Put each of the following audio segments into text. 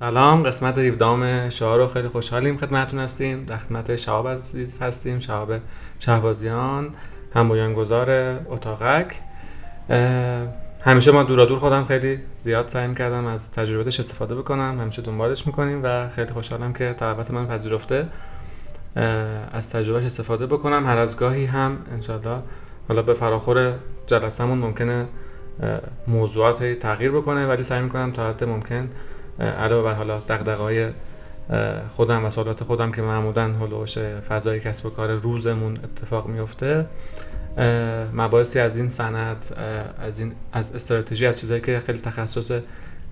سلام قسمت 17 شعار رو خیلی خوشحالیم خدمتتون هستیم. در خدمت شهاب عزیز هستیم شهاب شهبازیان هم گذار اتاقک همیشه ما دورا دور خودم خیلی زیاد سعی کردم از تجربهش استفاده بکنم همیشه دنبالش می‌کنیم و خیلی خوشحالم که دعوت من پذیرفته از تجربهش استفاده بکنم. هر از گاهی هم انشالله حالا به فراخور جلسهمون ممکنه موضوعات تغییر بکنه ولی سعی می‌کنم تا حد ممکن علاوه بر حالا دغدغه‌های خودم و سوالات خودم که معمولا هلوش فضای کسب و کار روزمون اتفاق میفته مباحثی از این صنعت از این از استراتژی از چیزهایی که خیلی تخصص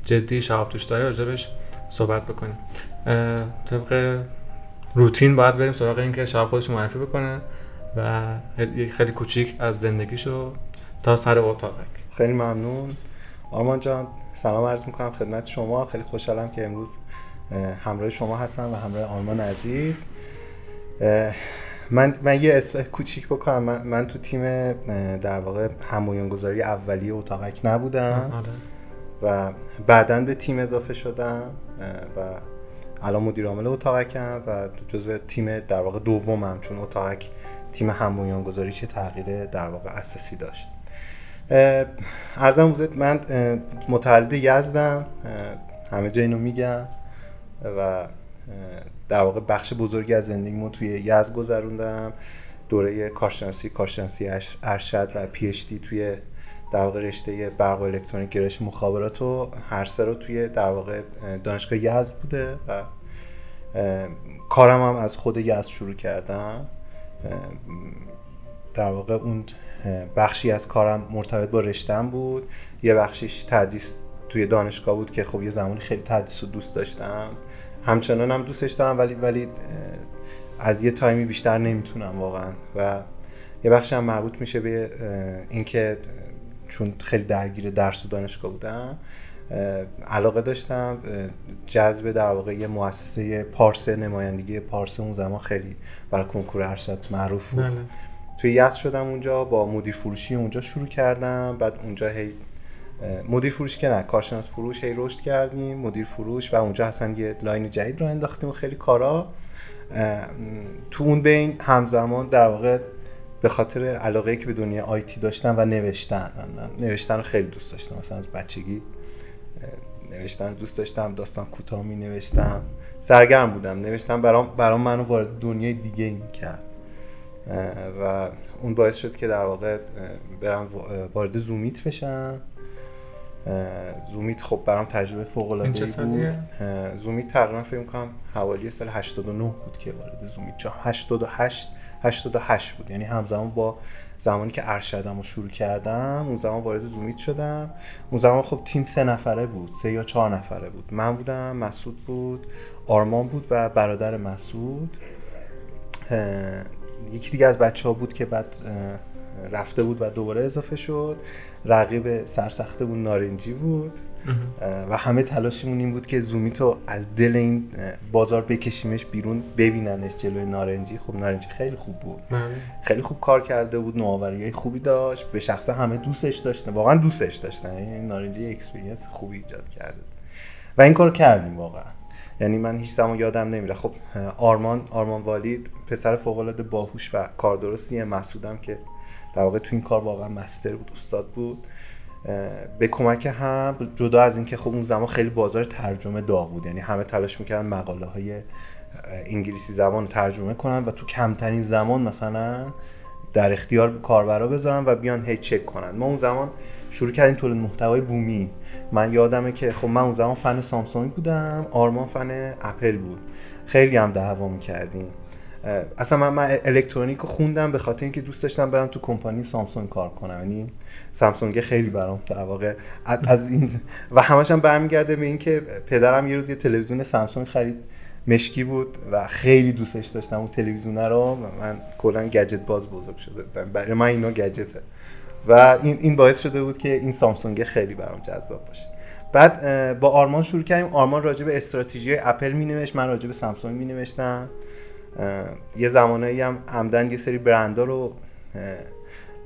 جدی شعب توش داره راجبش صحبت بکنیم. طبق روتین باید بریم سراغ این که شعب خودش معرفی بکنه و خیلی کوچیک از زندگیشو تا سر اتاق خیلی ممنون. آرمان جان سلام عرض می‌کنم خدمت شما. خیلی خوشحالم که امروز همراه شما هستم و همراه آرمان عزیز. من, من یه اسم کوچیک بکنم. من, من تو تیم در واقع همویان گذاری اولیه اتاقک نبودم. آره. و بعدا به تیم اضافه شدم. و الان مدیر عامل اتاقکم و جزو تیم در واقع دومم چون اتاقک تیم همویان گذاریش تغییر در واقع اساسی داشت. ارزم بوزید من متولد یزدم همه جا اینو میگم و در واقع بخش بزرگی از زندگیمو توی یزد گذروندم. دوره کارشناسی کارشناسی ارشد و پی دی توی در واقع رشته برق و الکترونیک گرایش مخابرات و هر سه رو توی در واقع دانشگاه یزد بوده و کارم هم از خود یزد شروع کردم. در واقع اون بخشی از کارم مرتبط با رشتم بود. یه بخشیش تدریس توی دانشگاه بود که خب یه زمانی خیلی تدریس رو دوست داشتم. همچنان هم دوستش دارم ولی ولی از یه تایمی بیشتر نمی‌تونم واقعا. و یه بخشی هم مربوط میشه به اینکه چون خیلی درگیر درس و دانشگاه بودم علاقه داشتم جذب در واقع یه مؤسسه پارس نمایندگی پارس اون زمان خیلی برای کنکور ارشد معروف بود. بله. توی یس شدم اونجا با مدیر فروشی اونجا شروع کردم. بعد اونجا هی مدیر فروش که نه کارشناس فروش هی رشد کردیم مدیر فروش و اونجا اصلا یه لاین جدید رو انداختیم و خیلی کارا. تو اون بین همزمان در واقع به خاطر علاقه که به دنیا آیتی داشتم و نوشتن نوشتن رو خیلی دوست داشتم. مثلا از بچگی نوشتن دوست داشتم داستان کوتاه می نوشتم سرگرم بودم. نوشتم برام برام منو وارد دنیای دیگه می کرد و اون باعث شد که در واقع برم وارد زومیت بشم. زومیت خب برام تجربه فوق العاده بود. زومیت تقریبا فکر کنم حوالی سال 89 بود که وارد زومیت چون 88 88 بود. یعنی همزمان با زمانی که ارشدم رو شروع کردم اون زمان وارد زومیت شدم. اون زمان خب تیم سه نفره بود سه یا چهار نفره بود. من بودم مسعود بود آرمان بود و برادر مسعود. یکی دیگه از بچه ها بود که بعد رفته بود و دوباره اضافه شد. رقیب سرسخته بود نارنجی بود. و همه تلاشمون این بود که زومیتو از دل این بازار بکشیمش بیرون ببیننش جلوی نارنجی. خب نارنجی خیلی خوب بود. بله. خیلی خوب کار کرده بود نوآوری خوبی داشت. به شخصه همه دوستش داشتن. واقعا دوستش داشتن. یعنی نارنجی experience خوبی ایجاد کرده. و این کار کردیم واقعا. یعنی من هیچ زمان یادم نمیره. خب آرمان آرمان والی پسر فوق العاده باهوش و کاردرستیه مسعودم که در واقع تو این کار واقعا master بود استاد بود. به کمک هم جدا از اینکه خب اون زمان خیلی بازار ترجمه داغ بود. یعنی همه تلاش می‌کردن مقاله های انگلیسی زبان ترجمه کنن و تو کمترین زمان مثلا در اختیار کاربرا بذارن و بیان هی چک کنن. ما اون زمان شروع کردیم تولید محتوای بومی. من یادمه که خب من اون زمان فن سامسونگ بودم آرمان فن اپل بود. خیلی هم دعوا می‌کردیم. اصلا من, من الکترونیک رو خوندم به خاطر اینکه دوست داشتم برم تو کمپانی سامسونگ کار کنم. یعنی سامسونگ خیلی برام در واقع از, از این و همش هم برمیگرده به اینکه پدرم یه روز یه تلویزیون سامسونگ خرید. مشکی بود و خیلی دوستش داشتم اون تلویزیون رو من کلا گجت باز بزرگ شده برای من اینا گجته. و این این باعث شده بود که این سامسونگ خیلی برام جذاب باشه. بعد با آرمان شروع کردیم. آرمان راجع به استراتژی اپل می نوشت من راجع به سامسونگ می نوشتم. یه زمانایی هم عمدن یه سری برندا رو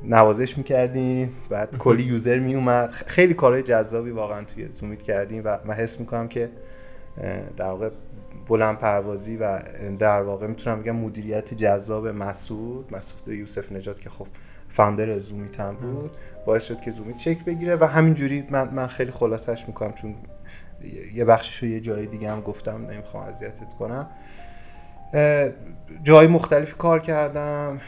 نوازش می‌کردیم بعد کلی یوزر میومد خیلی کارهای جذابی واقعا توی زومیت کردیم و من حس می‌کنم که در واقع بلند پروازی و در واقع می‌تونم بگم مدیریت جذاب مسعود مسعود یوسف نجات که خب فاندر زومیت هم بود باعث شد که زومیت چک بگیره و همینجوری من, من خیلی خلاصش می‌کنم چون یه بخشش رو یه جای دیگه هم گفتم نمی‌خوام اذیتت کنم. جای مختلفی کار کردم.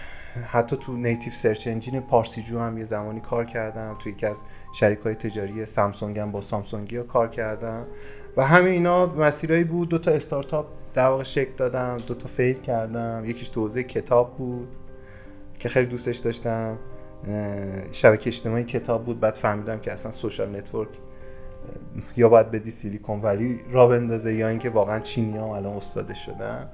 حتی تو نیتیو سرچ انجین پارسیجو هم یه زمانی کار کردم. تو یکی از شریک های تجاری سامسونگ هم با سامسونگی ها کار کردم. و همه اینا مسیرهایی بود. دو تا استارتاپ در واقع شکل دادم دو تا fail کردم. یکیش تو کتاب بود که خیلی دوستش داشتم. شبکه اجتماعی کتاب بود. بعد فهمیدم که اصلا social network یا باید بدی Silicon Valley راه بندازه یا اینکه واقعا چینی ها الان استادش شدن.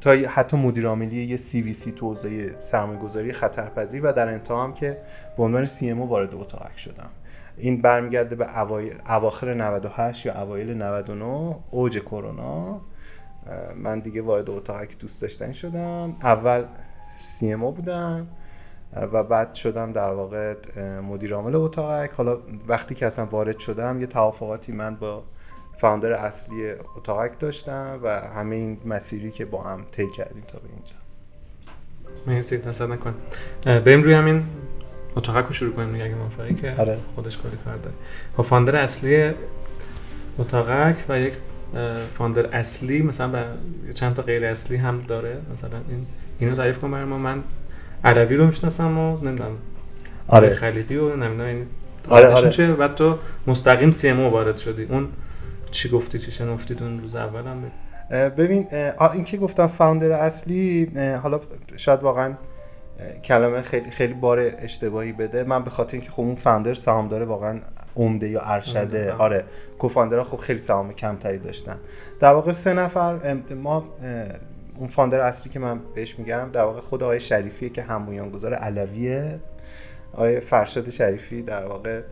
تا حتی مدیر عاملی یه CVC تو حوزه سرمایه گذاری خطرپذیر و در انتها هم که به عنوان سی ام وارد اتاقک شدم. این برمیگرده به اواخر 98 یا اوایل 99 اوج کرونا. من دیگه وارد اتاقک دوست داشتنی شدم. اول سی ام بودم و بعد شدم در واقع مدیر عامل اتاقک. حالا وقتی که اصلا وارد شدم یه توافقاتی من با فاوندر اصلی اتاقک داشتم و همه این مسیری که با هم طی کردیم تا به اینجا. مرسی تصد نکن. بریم روی همین رو شروع کنیم اگه موافقی که آره. خودش کاری کار داره با خب فاندر اصلی اتاقک و یک فاندر اصلی مثلا چند تا غیر اصلی هم داره. مثلا این اینو تعریف کن برای ما. من عربی رو می‌شناسم و نمی‌دونم آره. خلیقی و نمی‌دونم این آره آره. بعد تو مستقیم سی ام وارد شدی. اون چی گفتی چی شنفتی اون روز اولم ببین این که گفتم فاوندر اصلی حالا شاید واقعا کلمه خیلی خیلی بار اشتباهی بده. من به خاطر اینکه خب اون فاوندر سهام داره واقعا عمده یا ارشده آره. کوفاندرها خب خیلی سهام کمتری داشتن. در واقع سه نفر ما اون فاندر اصلی که من بهش میگم در واقع خود آقای شریفیه که هم بنیانگذار علویه. آقای فرشاد شریفی در واقع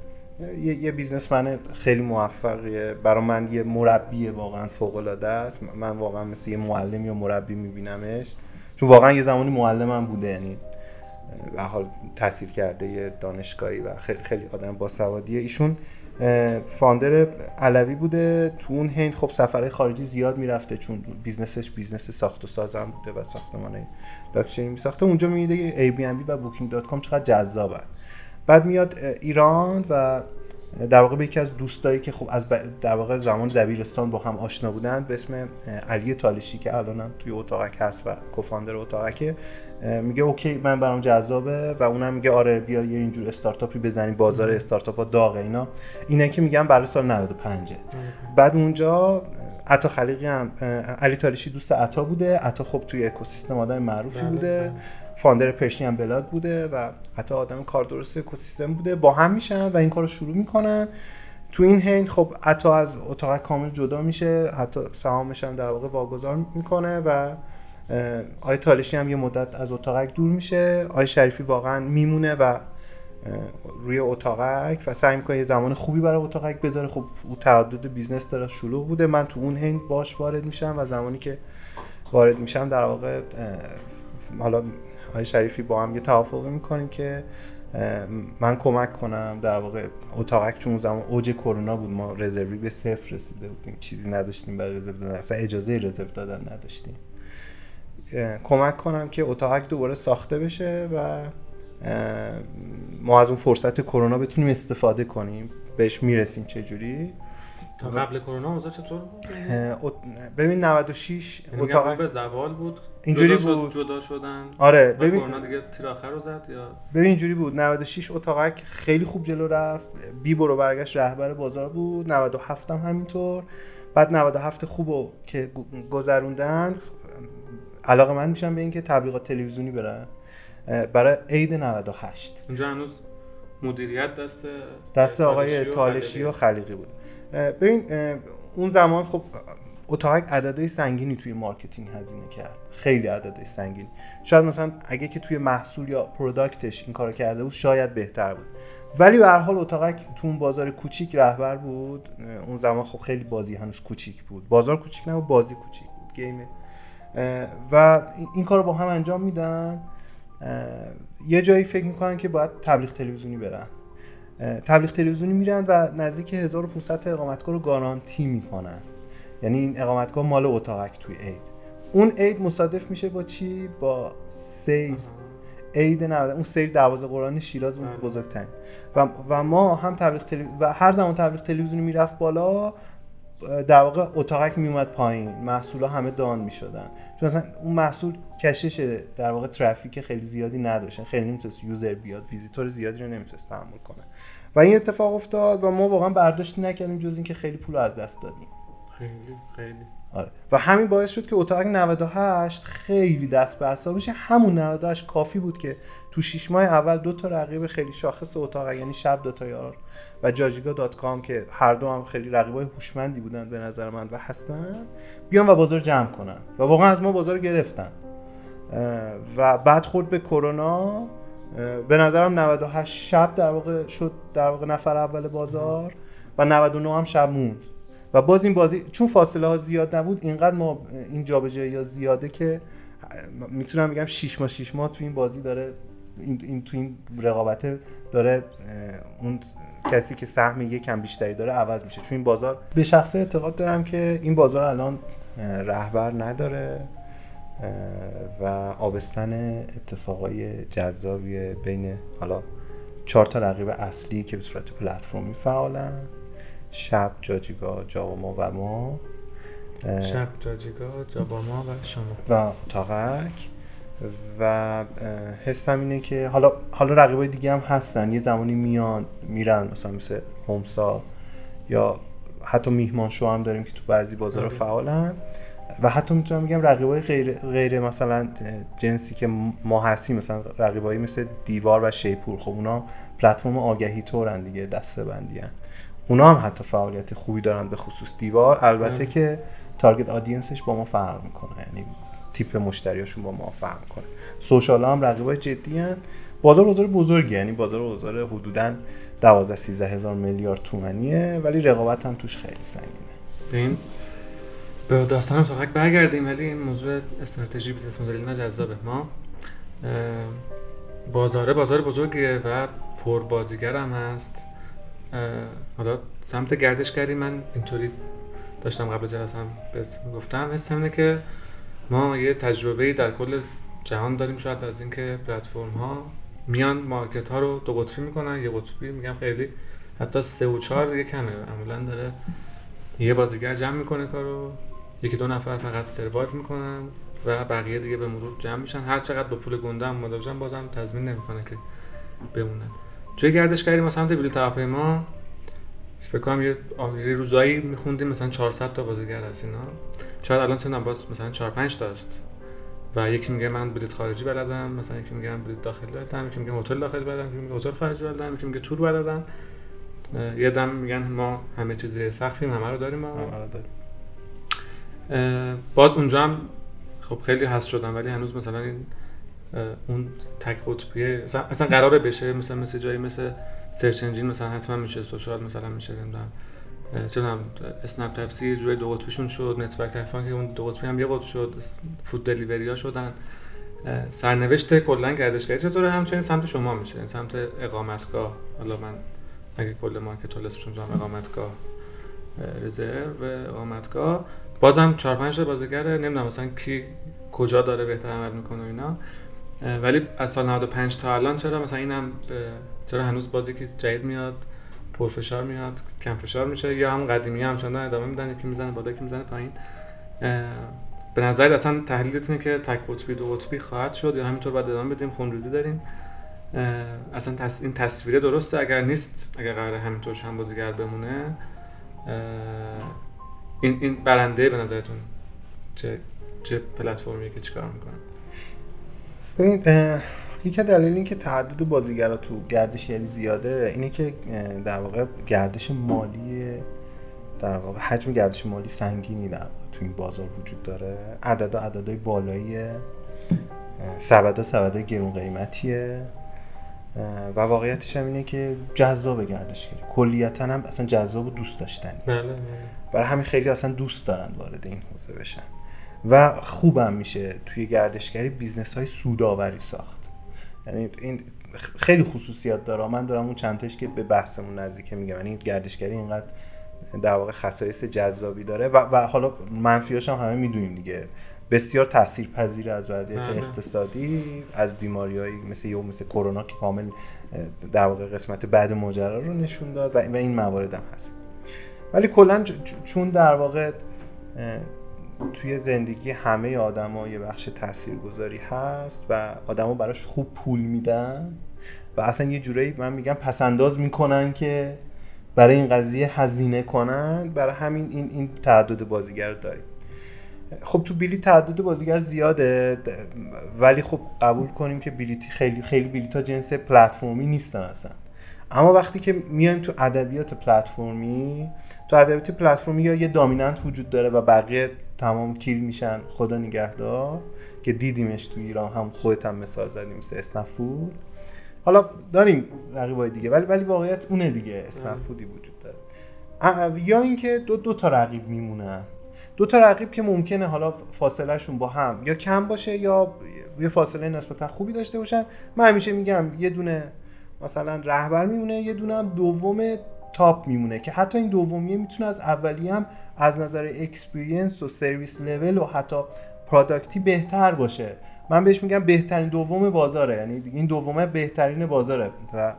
یه, یه بیزنسمن خیلی موفقیه. برای من یه مربی واقعا فوق العاده است. من واقعا مثل یه معلم یا مربی میبینمش. چون واقعا یه زمانی معلمم بوده یعنی به هر حال تحصیل کرده دانشگاهی و خیلی خیلی آدم باسوادیه. ایشون founder اولیه بوده. تو اون هند خب سفرهای خارجی زیاد می‌رفته چون business ش business ساخت و سازم بوده و ساختمان لاکچری میساخته اونجا میده Airbnb و Booking.com چقدر جذابن. بعد میاد ایران و در واقع به یکی از دوستایی که خب از در واقع زمان دبیرستان با هم آشنا بودن به اسم علی تالشی که الانم توی اتاقک هست و co-founder اتاقکه میگه OK من برام جذابه و اونم میگه آره بیا یه اینجور استارتاپی بزنیم بازار استارتاپ ها داغه اینا. اینه که میگم برای سال 95 بعد اونجا عطا خلیقی هم علی تالشی دوست عطا بوده. عطا خب توی اکوسیستم آدم معروفی بله، بوده. بله. founder پرشین بلاگ بوده و حتی آدم کار درست اکوسیستم بوده. با هم میشن و این کار رو شروع می‌کنن. تو این هند خب حتی از اتاقک کامل جدا میشه. حتی سهامش هم در واقع واگذار می‌کنه و آقای تالشی هم یه مدت از اتاقک دور میشه. آقای شریفی واقعا میمونه و روی اتاقک و سعی می‌کنه یه زمان خوبی برای اتاقک بذاره. خب او تعدد business داره شلوغ بوده. من تو اون هند باش وارد میشم و زمانی که وارد میشم در واقع حالا آقای شریفی با هم یه توافقی می‌کنیم که من کمک کنم. در واقع اتاقک چون زمان اوج کرونا بود ما رزروی به صفر رسیده بودیم. چیزی نداشتیم برای رزرو دادن. اصلا اجازه رزرو دادن نداشتیم. کمک کنم که اتاقک دوباره ساخته بشه و ما از اون فرصت کرونا بتونیم استفاده کنیم. بهش می‌رسیم چه جوری قبل کرونا اوضاع چطور بود؟ ببین 96 یعنی اتاق به زوال بود. اینجوری جدا بود. جدا شدن. آره ببین دیگه تیر آخر رو زد یا؟ ببین اینجوری بود. 96 اتاقک خیلی خوب جلو رفت. بی برو برگشت رهبر بازار بود. 97 هم همینطور. بعد 97 خوبو که گذروندن علاقه‌مند میشن به اینکه تبلیغات تلویزیونی برن. برای عید 98 اونجا هنوز مدیریت دست دست آقای تالشی و خلیقی بود. ببین اون زمان خب اتاقک عددهای سنگینی توی marketing هزینه کرد. خیلی عددهای سنگینی. شاید مثلا اگه که توی محصول یا پروداکتش این کارو کرده بود شاید بهتر بود. ولی به هر حال اتاقک تو اون بازار کوچیک رهبر بود. اون زمان خب خیلی بازی هنوز کوچیک بود. بازار کوچیک نه بازی کوچیک بود. گیم. و این کارو با هم انجام میدن. یه جایی فکر می‌کنن که باید تبلیغ تلویزیونی برن. تبلیغ تلویزیونی میرن و نزدیک 1500 تا اقامتگاه رو گارانتی می‌کنن. یعنی این اقامتگاه مال اتاقک توی عید. اون عید مصادف میشه با چی؟ با سیل عید 90 اون سیل دروازه قرآن شیراز اون بزرگترین. و, و ما هم تبلیغ و هر زمان تبلیغ تلویزیونی می‌رفت بالا در واقع اتاقک میومد پایین. محصول ها همه down می‌شدن. چون اصلا اون محصول کشش در واقع ترافیک خیلی زیادی نداشتن خیلی نمی‌تونست user بیاد ویزیتور زیادی رو نمی‌تونست تحمل کنه. و این اتفاق افتاد و ما واقعا برداشتی نکردیم جز اینکه خیلی پول از دست دادیم. خیلی خیلی. آره. و همین باعث شد که اتاق 98 خیلی دست به اعصابش همون 98 کافی بود که تو 6 ماه اول دو تا رقیب خیلی شاخص اتاق یعنی شب دو تا یار و جاجیگا دات کام که هر دو هم خیلی رقیبای هوشمندی بودن به نظر من و هستن بیان و بازار جمع کنن. و واقعا از ما بازار گرفتن. و بعد خورد به کرونا. به نظرم 98 شب در واقع شد در واقع نفر اول بازار و 99 هم شب موند. و باز این بازی چون فاصله ها زیاد نبود اینقدر ما این جابجایی ها زیاده که می‌تونم بگم 6 ماه 6 ماه تو این بازی داره این, این تو این رقابت داره اون کسی که سهم یکم بیشتری داره عوض میشه. چون این بازار به شخص اعتقاد دارم که این بازار الان رهبر نداره و آبستن اتفاقای جذابی بین حالا چهار تا رقیب اصلی که به صورت پلتفرمی فعالن. شب جاجیگا جاواما و ما شب جاجیگا جاواما و شما و تاقک و حسم اینه که حالا حالا رقیبای دیگه هم هستن یه زمانی میان میرن مثلا مثل هومسا یا حتی میهمان شو هم داریم که تو بعضی بازار آره. فعالن و حتی می‌تونم بگم رقیبای غیر, غیر مثلا جنسی که ما هستیم مثلا رقیبایی مثل دیوار و شیپور خب اونا پلتفرم آگهی تورن دیگه دسته بندی هن. اونا هم حتی فعالیت خوبی دارن به خصوص دیوار. البته که تارگت آدینسش با ما فرق می‌کنه. یعنی تیپ مشتریاشون با ما فرق می‌کنه. سوشال هم رقیبای جدی هن. بازار بازار بزرگی یعنی بازار بازار حدودا 12 13 هزار میلیارد تومنیه ولی رقابت هم توش خیلی سنگینه. ببین به داستان اتاقک برگردیم ولی این موضوع استراتژی business model ی نه جذابه. ما بازاره بازار بزرگیه و پر بازیگر هم هست. حالا سمت گردشگری من اینطوری داشتم قبل جلسه هم گفتم حس اینه که ما یه تجربه در کل جهان داریم شاید از اینکه پلتفرم ها میان market ها رو دو قطبی می‌کنن یه قطبی میگم خیلی حتی سه و چهار دیگه کمه. معمولا داره یه بازیگر جمع می‌کنه کارو یکی دو نفر فقط سروایو می‌کنن و بقیه دیگه به مرور جمع میشن. هر چقدر با پول گنده هم بازم تضمین نمی‌کنه که بمونن. توی گردشگری ما سمت بیل ما فکر کنم یه روزایی میخوندیم مثلا 400 تا بازیگر هست اینا. شاید الان چندان باز مثلا 4 5 تاست. و یکی میگه من بلیط خارجی بلدم مثلا یکی میگه من بلیط داخلی بلدم یکی میگه هتل داخلی بلدم یکی میگه هتل خارجی بلدم یکی میگه تور بلدم. یه دم میگن ما همه چیز زیر سقفیم همه رو داریم ما. باز اونجا هم خب خیلی هست شدن ولی هنوز مثلا این اون تک قطبیه اصلا قراره بشه مثلا مثل جایی مثل سرچ انجین مثلا حتما میشه سوشال مثلا میشه نمی‌دونم چون اسنپ تپسی جوی دو قطبیشون شد نتورک تلفن که اون دو قطبی هم یه قطب شد فود دلیوری ها شدن سرنوشت کلا گردشگری چطوره؟ همچنین سمت شما میشه سمت اقامتگاه. حالا من اگه کل مارکت رو اسمشون اقامتگاه رزرو اقامتگاه. بازم 4 5 تا بازیگر نمی‌دونم مثلا کی کجا داره بهتر عمل می‌کنه اینا. ولی از سال 95 تا الان چرا؟ مثلا اینم چرا هنوز بازی که جدید میاد پرفشار میاد کم فشار میشه؟ یا هم قدیمی هم چندان ادامه میدن یکی می‌زنه بالا یکی می‌زنه پایین. به نظر اصلا تحلیلت اینه که تک قطبی دو قطبی خواهد شد یا همینطور بعد ادامه بدیم خونریزی داریم. اصلا تص... این تصویره درسته؟ اگر نیست اگر قرار همینطور هم بازیگر بمونه این این برنده به نظرتون چه چه پلتفرمی که چیکار می‌کنه؟ ببین یکی دلیل این که تعدد بازیگرا تو گردش یعنی زیاده اینه که در واقع گردش مالی در واقع حجم گردش مالی سنگینی در تو این بازار وجود داره. عدد عددهای بالایی سبدا سبدا گرون قیمتیه. و واقعیتش هم اینه که جذاب گردشگری کلیتا هم اصلا جذاب و دوست داشتنی بله, بله. برای همین خیلی اصلا دوست دارن وارد این حوزه بشن. و خوبم میشه توی گردشگری business های سوداوری ساخت. یعنی این خیلی خصوصیات داره. من دارم اون چند که به بحثمون نزدیکه میگم. یعنی گردشگری اینقدر در واقع خصایص جذابی داره و, و حالا منفیاش هم همه می‌دونیم دیگه. بسیار تاثیر پذیر از وضعیت بله. اقتصادی از بیماریایی مثل یو مثل کرونا که کامل در واقع قسمت بعد ماجرا رو نشون داد و این موارد هم هست. ولی کلا چون در واقع توی زندگی همه آدما یه بخش تاثیرگذاری هست و آدما براش خوب پول میدن و اصلا یه جورایی من میگم پسنداز می‌کنن که برای این قضیه هزینه کنن. برای همین این این تعدد بازیگر داریم. خب تو بلیت تعدد بازیگر زیاده ولی خب قبول کنیم که بلیتی خیلی خیلی بلیت ها جنس پلتفرمی نیستن اصلا. اما وقتی که میایم تو ادبیات پلتفرمی تو ادبیات پلتفرمی یا یه دامیننت وجود داره و بقیه تمام کیل میشن خدا نگهدار که دیدیمش تو ایران هم خودت هم مثال زدیم مثل اسنفود. حالا داریم رقیبای دیگه ولی ولی واقعیت اونه دیگه اسنفودی وجود داره. یا اینکه دو دو تا رقیب میمونن. دو تا رقیب که ممکنه حالا فاصلهشون با هم یا کم باشه یا یه فاصله نسبتا خوبی داشته باشن. من همیشه میگم یه دونه مثلا رهبر میمونه یه دونه هم دوم top میمونه که حتی این دومیه می‌تونه از اولیه هم از نظر experience و service level و حتی product ی بهتر باشه. من بهش میگم بهترین دوم بازاره یعنی این دومه بهترین بازاره. و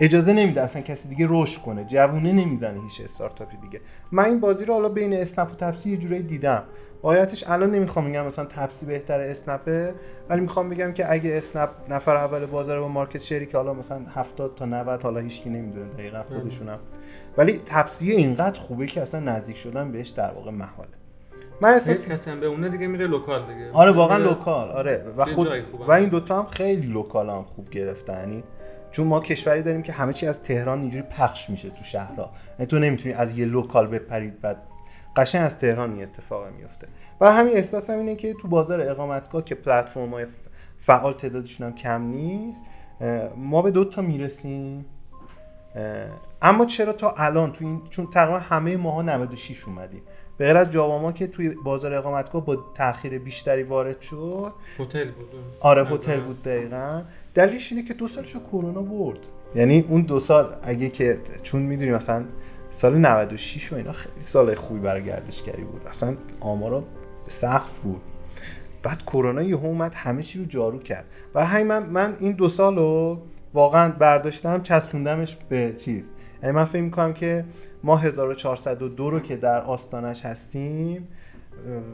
اجازه نمیده اصلا کسی دیگه رشد کنه. جوونه نمی‌زنه هیچ استارتاپی دیگه. من این بازی رو حالا بین اسنپ و تپسی یه جورایی دیدم. واقعیتش الان نمی‌خوام بگم مثلا تپسی بهتره اسنپه ولی می‌خوام بگم که اگه اسنپ نفر اول بازار با market share ی که حالا مثلا 70 تا 90 حالا هیچکی نمی‌دونه دقیقا خودشونم. ولی تپسی اینقدر خوبه که اصلا نزدیک شدن بهش در واقع محاله. من احساس کسی هم به اونه دیگه میره local دیگه. آره واقعا local. آره. و خود. و این دوتا هم خیلی local هم خوب گرفتن. یعنی چون ما کشوری داریم که همه چی از تهران اینجوری پخش میشه تو شهرها. یعنی تو نمی‌تونی از یه لوکال بپرید بعد قشنگ از تهران این اتفاق میفته برای همین احساسم اینه که تو بازار اقامتگاه که پلتفرم های فعال تعدادشون هم کم نیست ما به دو تا می‌رسیم. اما چرا تا الان تو این چون تقریبا همه ماها 96 اومدیم. به غیر از جاواما که توی بازار اقامتگاه با تاخیر بیشتری وارد شد. هتل بود. آره هتل بود دقیقا. دلیلش اینه که دو سالشو کرونا برد. یعنی اون دو سال اگه که چون می‌دونی مثلا سال 96 و اینا خیلی سال خوبی برای گردشگری بود. اصلا آمارا به سقف بود. بعد کرونا یهو اومد همه چی رو جارو کرد. و همین من, من این دو سال رو واقعا برداشتم چسبوندمش به چیز. یعنی من فکر می‌کنم که ما 1402 رو که در آستانش هستیم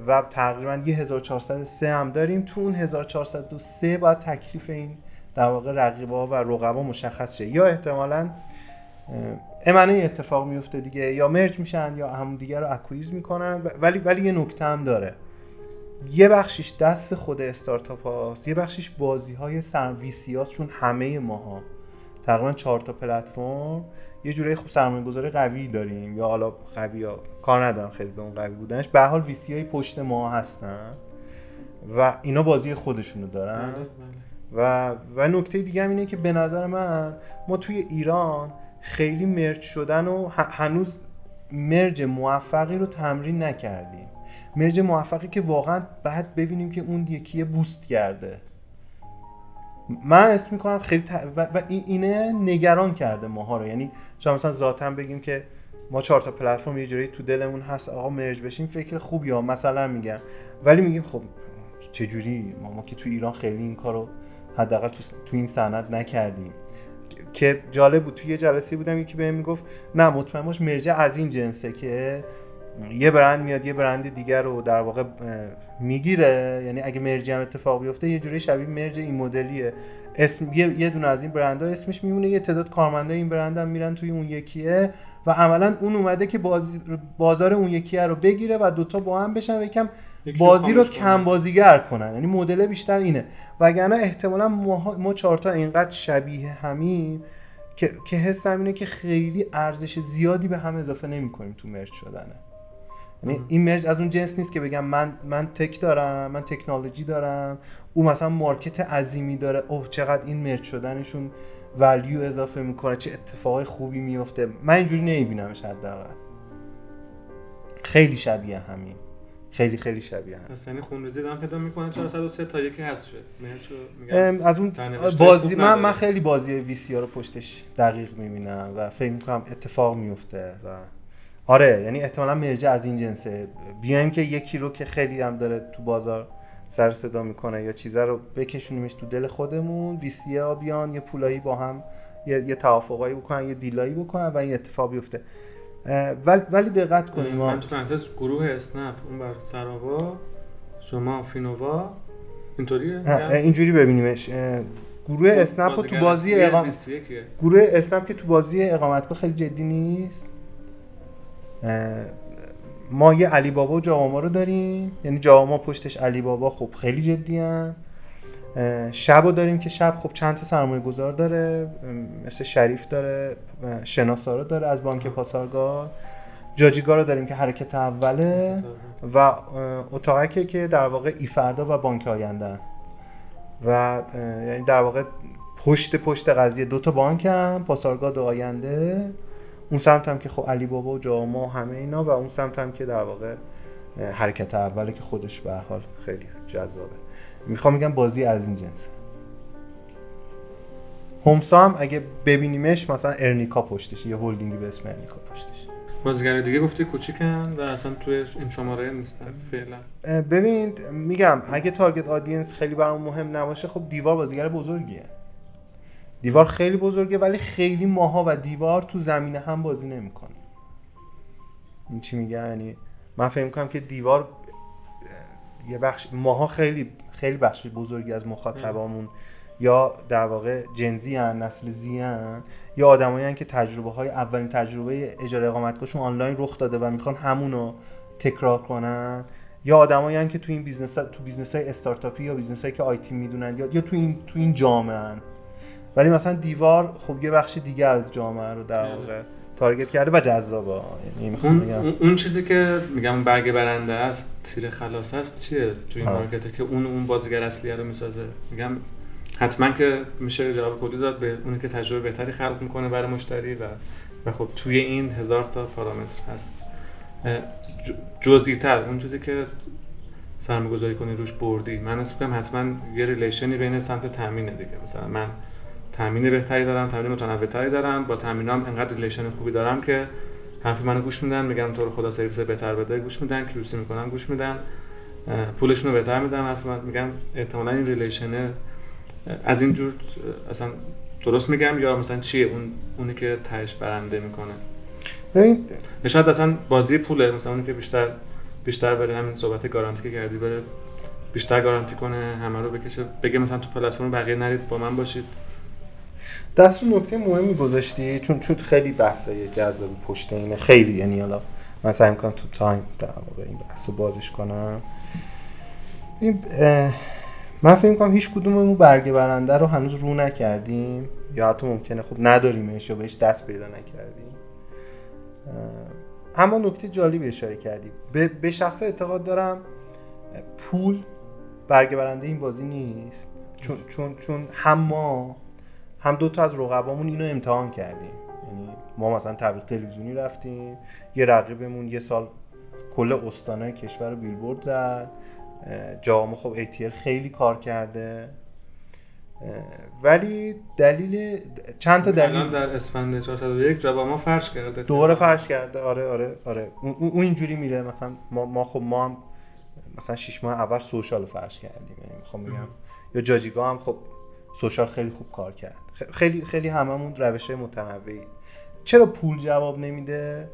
و تقریبا یه 1403 هم داریم تو اون 1403 باید تکلیف این در واقع رقیبا و رقبا مشخص شه. یا احتمالا امنه اتفاق میفته دیگه یا مرج میشن یا هم دیگه رو اکویز می‌کنن ولی ولی یه نکته هم داره. یه بخشیش دست خود استارتاپ هاست یه بخشیش بازی های سرویسی هاست چون همه ماها. تقریبا چهار تا پلتفرم. یه جوری خوب سرمایه گذاری قوی داریم یا حالا قوی یا کار ندارم خیلی به اون قوی بودنش. به حال ویسی های پشت ما هستن و اینا بازی خودشونو دارن. بله، و و نکته دیگه هم اینه که به نظر من ما توی ایران خیلی مرج شدن و هنوز مرج موفقی رو تمرین نکردیم. مرج موفقی که واقعا بعد ببینیم که اون یکی بوست کرده. من اسم می‌کنم خیلی ت... و, و این- اینه نگران کرده ماها رو. یعنی شما مثلا ذاتا بگیم که ما چهار تا پلتفرم یه جوری تو دلمون هست آقا مرج بشیم فکر خوبی ها مثلا میگم ولی میگیم خب چجوری؟ ما, ما که تو ایران خیلی این کارو حداقل تو, تو این سند نکردیم. که جالب بود. توی یه جلسه بودم یکی بهم می‌گفت نه مطمئن باش از این جنسه که یه برند میاد یه برند دیگر رو در واقع می‌گیره. یعنی اگه مرجی هم اتفاق بیفته یه جوری شبیه مرج این مدلیه. اسم یه, یه دونه از این برندها اسمش میمونه یه تعداد کارمندای این برند هم میرن توی اون یکیه و عملا اون اومده که بازی بازار اون یکیه رو بگیره و دوتا با هم بشن و یکم بازی رو. کم بازیگر کنن. یعنی مدل بیشتر اینه. وگرنه احتمالا ما, ما چهارتا اینقدر شبیه همین که که حسم اینه که خیلی ارزش زیادی به هم اضافه نمی کنیم تو مرج شدنه. یعنی این مرج از اون جنس نیست که بگم من من تک دارم من تکنولوژی دارم. او مثلا مارکت عظیمی داره. اوه چقدر این مرج شدنشون ولیو اضافه می‌کنه. چه اتفاقای خوبی میفته من اینجوری نمیبینمش حداقل. خیلی شبیه همین. خیلی خیلی شبیه هم پس یعنی خونریزی دارم پیدا می‌کنه 403 تا یکی حذف شد. از اون بازی من. من خیلی بازی وی سی رو پشتش دقیق می‌بینم و فکر می‌کنم اتفاق میفته و آره یعنی احتمالا مرجع از این جنسه. بیایم که یکی رو که خیلی هم داره تو بازار سر صدا می‌کنه یا چیزا رو بکشونیمش تو دل خودمون ویسیه ها بیان یه پولایی با هم یه, یه توافقایی بکنن یه دیلایی بکنن و این اتفاق بیفته. ولی ولی دقت کنیم من تو پرانتز گروه اسنپ اون بر سراوا شما فینووا اینطوریه؟ اینجوری ببینیمش. گروه خب، اسنپ تو بازی اقام... گروه اسنپ که تو بازی اقامتگاه خیلی جدی نیست؟ ما یه علی بابا و جاواما رو داریم. یعنی جاواما پشتش علی بابا خب خیلی جدی. شب رو داریم که شب خب چند تا سرمایه گذار داره. مثل شریف داره شناسارا داره از بانک پاسارگاد جاجیگا رو داریم که حرکت اوله و اتاقکه که در واقع ایفردا و بانک آینده و یعنی در واقع پشت پشت قضیه دو تا بانک هم پاسارگاد و آینده. اون سمت هم که خب علی بابا و جاما و همه اینا و اون سمت هم که در واقع حرکت اوله که خودش به حال خیلی جذابه. می‌خوام میگم بازی از این جنسه هومسا هم اگه ببینیمش مثلا ارنیکا پشتش یه هولدینگی به اسم ارنیکا پشتش. بازیگر دیگه گفتی کوچیکن و اصلا توی این شماره نیستن فعلا. ببین میگم اگه تارگت آدینس خیلی برام مهم نباشه خب دیوار بازیگر بزرگیه. دیوار خیلی بزرگه ولی خیلی ماها و دیوار تو زمینه هم بازی نمی‌کنه. این چی میگه؟ یعنی من فکر کنم که دیوار یه بخش ماها خیلی خیلی بخش بزرگی از مخاطبامون یا در واقع Gen Z ان نسل Z ان یا آدمایی که تجربه های اولین تجربه اجاره اقامتگاهشون آنلاین رخ داده و می‌خوان همونو تکرار کنن. یا آدمایی که تو این business تو business های استارتاپی یا business هایی که IT می‌دونن یا یا تو این تو این جامعه ولی مثلا دیوار خب یه بخش دیگه از جامعه رو در. واقع target کرده و جذابه. یعنی اون, اون چیزی که میگم برگ برنده است تیر خلاص است چیه تو این market ه که اون اون بازیگر اصلیه رو می‌سازه؟ میگم حتما که میشه جواب کلی داد به اونی که تجربه بهتری خلق می‌کنه برای مشتری و و خب توی این هزار تا پارامتر هست. جزئی تر اون چیزی که سرمایه گذاری کنی روش بردی من اسم حتما یه relation ی بین سمت تامینه دیگه. مثلا من تامین بهتری دارم تامین متنوعتری دارم. با تامینام انقدر relation خوبی دارم که حرف منو گوش میدن میگم تو رو خدا سرویس بهتر بده گوش میدن. QC می‌کنن گوش میدن. پولشون رو بهتر میدن حرف من. میگم احتمالا این relation از این جور اصلا درست میگم یا مثلا چیه؟ اون اونی که تهش برنده می‌کنه. ببین شاید اصلا بازی پوله. مثلا اونی که بیشتر بیشتر بره همین صحبت گارانتی که کردی بره بیشتر گارانتی کنه همه رو بکشه. بگه مثلا تو پلتفرم بقیه نرید با من باشید. دست رو نکته مهمی گذاشتی؟ چون چون خیلی بحثای جذاب پشت اینه. خیلی یعنی حالا من سعی می‌کنم تو تایم در واقع این بحث رو بازش کنم. این من فکر می‌کنم هیچ کدوممون برگه برنده رو هنوز رو نکردیم یا حتی ممکنه خب نداریمش یا بهش دست پیدا نکردیم. اما نکته جالبی اشاره کردی. به, شخص اعتقاد دارم پول برگه برنده این بازی نیست. چون چون چون هم ما هم دو تا از رقبامون اینو امتحان کردیم. یعنی ما مثلا تبلیغ تلویزیونی رفتیم یه رقیبمون یه سال کل استانه کشور رو بیلبورد زد. جام خب ایتیل خیلی کار کرده. ولی دلیل چند تا دلیل؟ الان در اسفند 401 جواما فرش کرده. دوباره فرش کرده. آره آره آره. اون اینجوری میره. مثلا ما, ما خب ما هم مثلا 6 ماه اول سوشال فرش کردیم. یعنی می‌خوام بگم. یا جاجیگا هم خب سوشال خیلی خوب کار کرد. خیلی خیلی هممون روش متنوعی. چرا پول جواب نمیده؟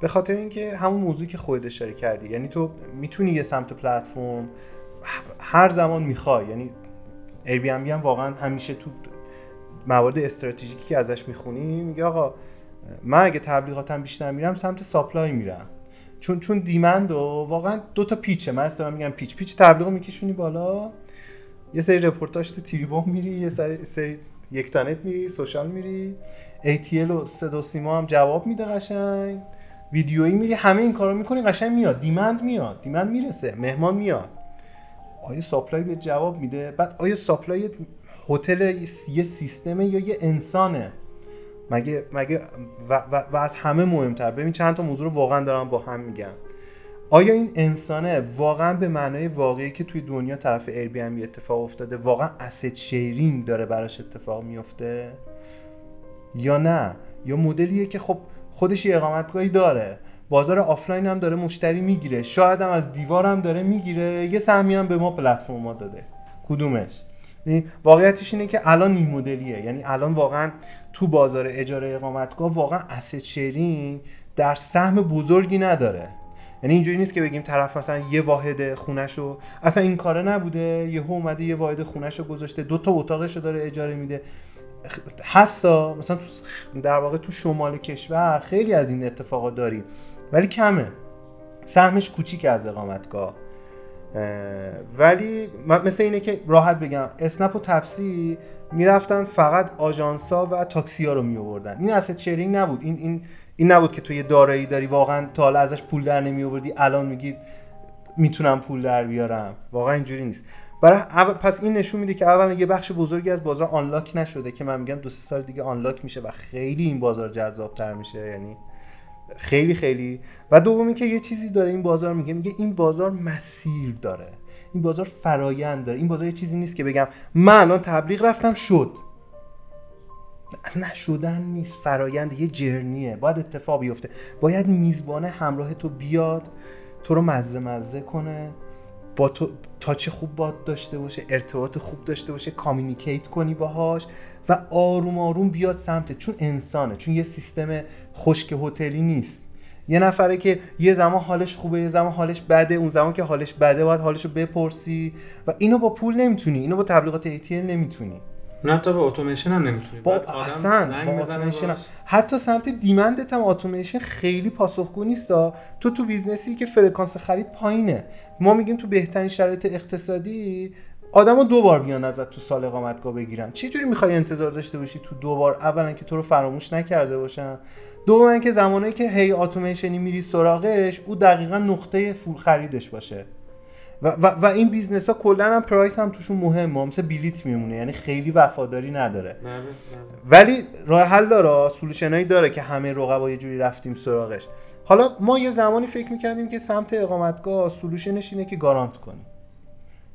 به خاطر اینکه همون موضوعی که خودت اشاره کردی. یعنی تو می‌تونی یه سمت پلتفرم هر زمان می‌خوای. یعنی بی هم واقعا همیشه تو موارد استراتژیکی که ازش می‌خونی میگه آقا من اگه تبلیغاتم بیشتر میرم سمت supply میرم. چون چون demand و واقعا دو تا پیچه. من اصلا میگم پیچ پیچ تبلیغ میکشونی بالا. یه سری رپورتاج تو تریبون میری یه سری, سری یکتانت میری social میری. ATL و صدا سیما هم جواب میده قشنگ. ویدیویی میری همه این کارو می‌کنی قشنگ میاد. demand میاد. demand می‌رسه. مهمان میاد. آیا supply به جواب میده؟ بعد آیا supply هتل یه سیستمه یا یه انسانه؟ مگه مگه و, و, و از همه مهمتر؟ ببین چند تا موضوع رو واقعا دارم با هم میگم. آیا این انسانه واقعا به معنای واقعی که توی دنیا طرف بی اتفاق افتاده واقعا asset sharing داره براش اتفاق میفته؟ یا نه؟ یا مدلیه که خب خودش یه اقامتگاهی داره. بازار آفلاین هم داره مشتری می‌گیره. شاید هم از دیوار هم داره می‌گیره. یه سهمی هم به ما پلتفرم داده. کدومش؟ یعنی واقعیتش اینه که الان این مدلیه. یعنی الان واقعا تو بازار اجاره اقامتگاه واقعا asset sharing در سهم بزرگی نداره. یعنی اینجوری نیست که بگیم طرف مثلا یه واحد خونهشو اصلا این کاره نبوده. یه اومده یه واحد خونهشو گذاشته. دو تا اتاقشو داره اجاره میده. هستا مثلا تو در واقع تو شمال کشور خیلی از این اتفاقات داریم. ولی کمه. سهمش کوچیک از اقامتگاه. ولی مثل اینه که راحت بگم. اسنپ و تپسی می‌رفتن فقط آژانسا و تاکسی ها رو می آوردن این اسید شیرینگ نبود. این این این نبود که تو یه دارایی داری واقعا تا حالا ازش پول در نمی آوردی الان میگی می‌تونم پول در بیارم. واقعا اینجوری نیست. برای پس این نشون میده که اولا یه بخش بزرگی از بازار آنلاک نشده که من میگم دو سه سال دیگه آنلاک میشه و خیلی این بازار جذابتر میشه یعنی خیلی خیلی. و دومی که یه چیزی داره این بازار میگه میگه این بازار مسیر داره. این بازار فرایند داره. این بازار یه چیزی نیست که بگم من الان تبلیغ رفتم شد. نشدن نیست فرایند یه جرنیه. باید اتفاق بیفته. باید میزبانه همراه تو بیاد تو رو مزه مزه کنه با تو تاچ خوب باد داشته باشه ارتباط خوب داشته باشه کامیونیکیت کنی باهاش و آروم آروم بیاد سمت. چون انسانه چون یه سیستم خشک هتلی نیست. یه نفره که یه زمان حالش خوبه یه زمان حالش بده اون زمان که حالش بده باید حالشو بپرسی. و اینو با پول نمی‌تونی اینو با تبلیغات ATL نمی‌تونی. نه تا به اتوماسیون هم نمی‌تونی. با اصلا با اتوماسیون حتی سمت demand ت هم اتوماسیون خیلی پاسخگو نیست تو تو business ی که فرکانس خرید پایینه. ما میگیم تو بهترین شرایط اقتصادی آدما دو بار بیان ازت تو سال اقامتگاه بگیرن. چه جوری می‌خوای انتظار داشته باشی تو دو بار؟ اولا که تو رو فراموش نکرده باشن. دوما که زمانی که هی اتوماسیونی میری سراغش او دقیقا نقطه افول خریدش باشه. و, و, و این business ها کلا هم price هم توشون مهمه مثل بلیت میمونه یعنی خیلی وفاداری نداره. ولی راه حل داره solution ایی داره که همه رقبا یه جوری رفتیم سراغش. حالا ما یه زمانی فکر می‌کردیم که سمت اقامتگاه solution ش اینه که گارانت کنیم.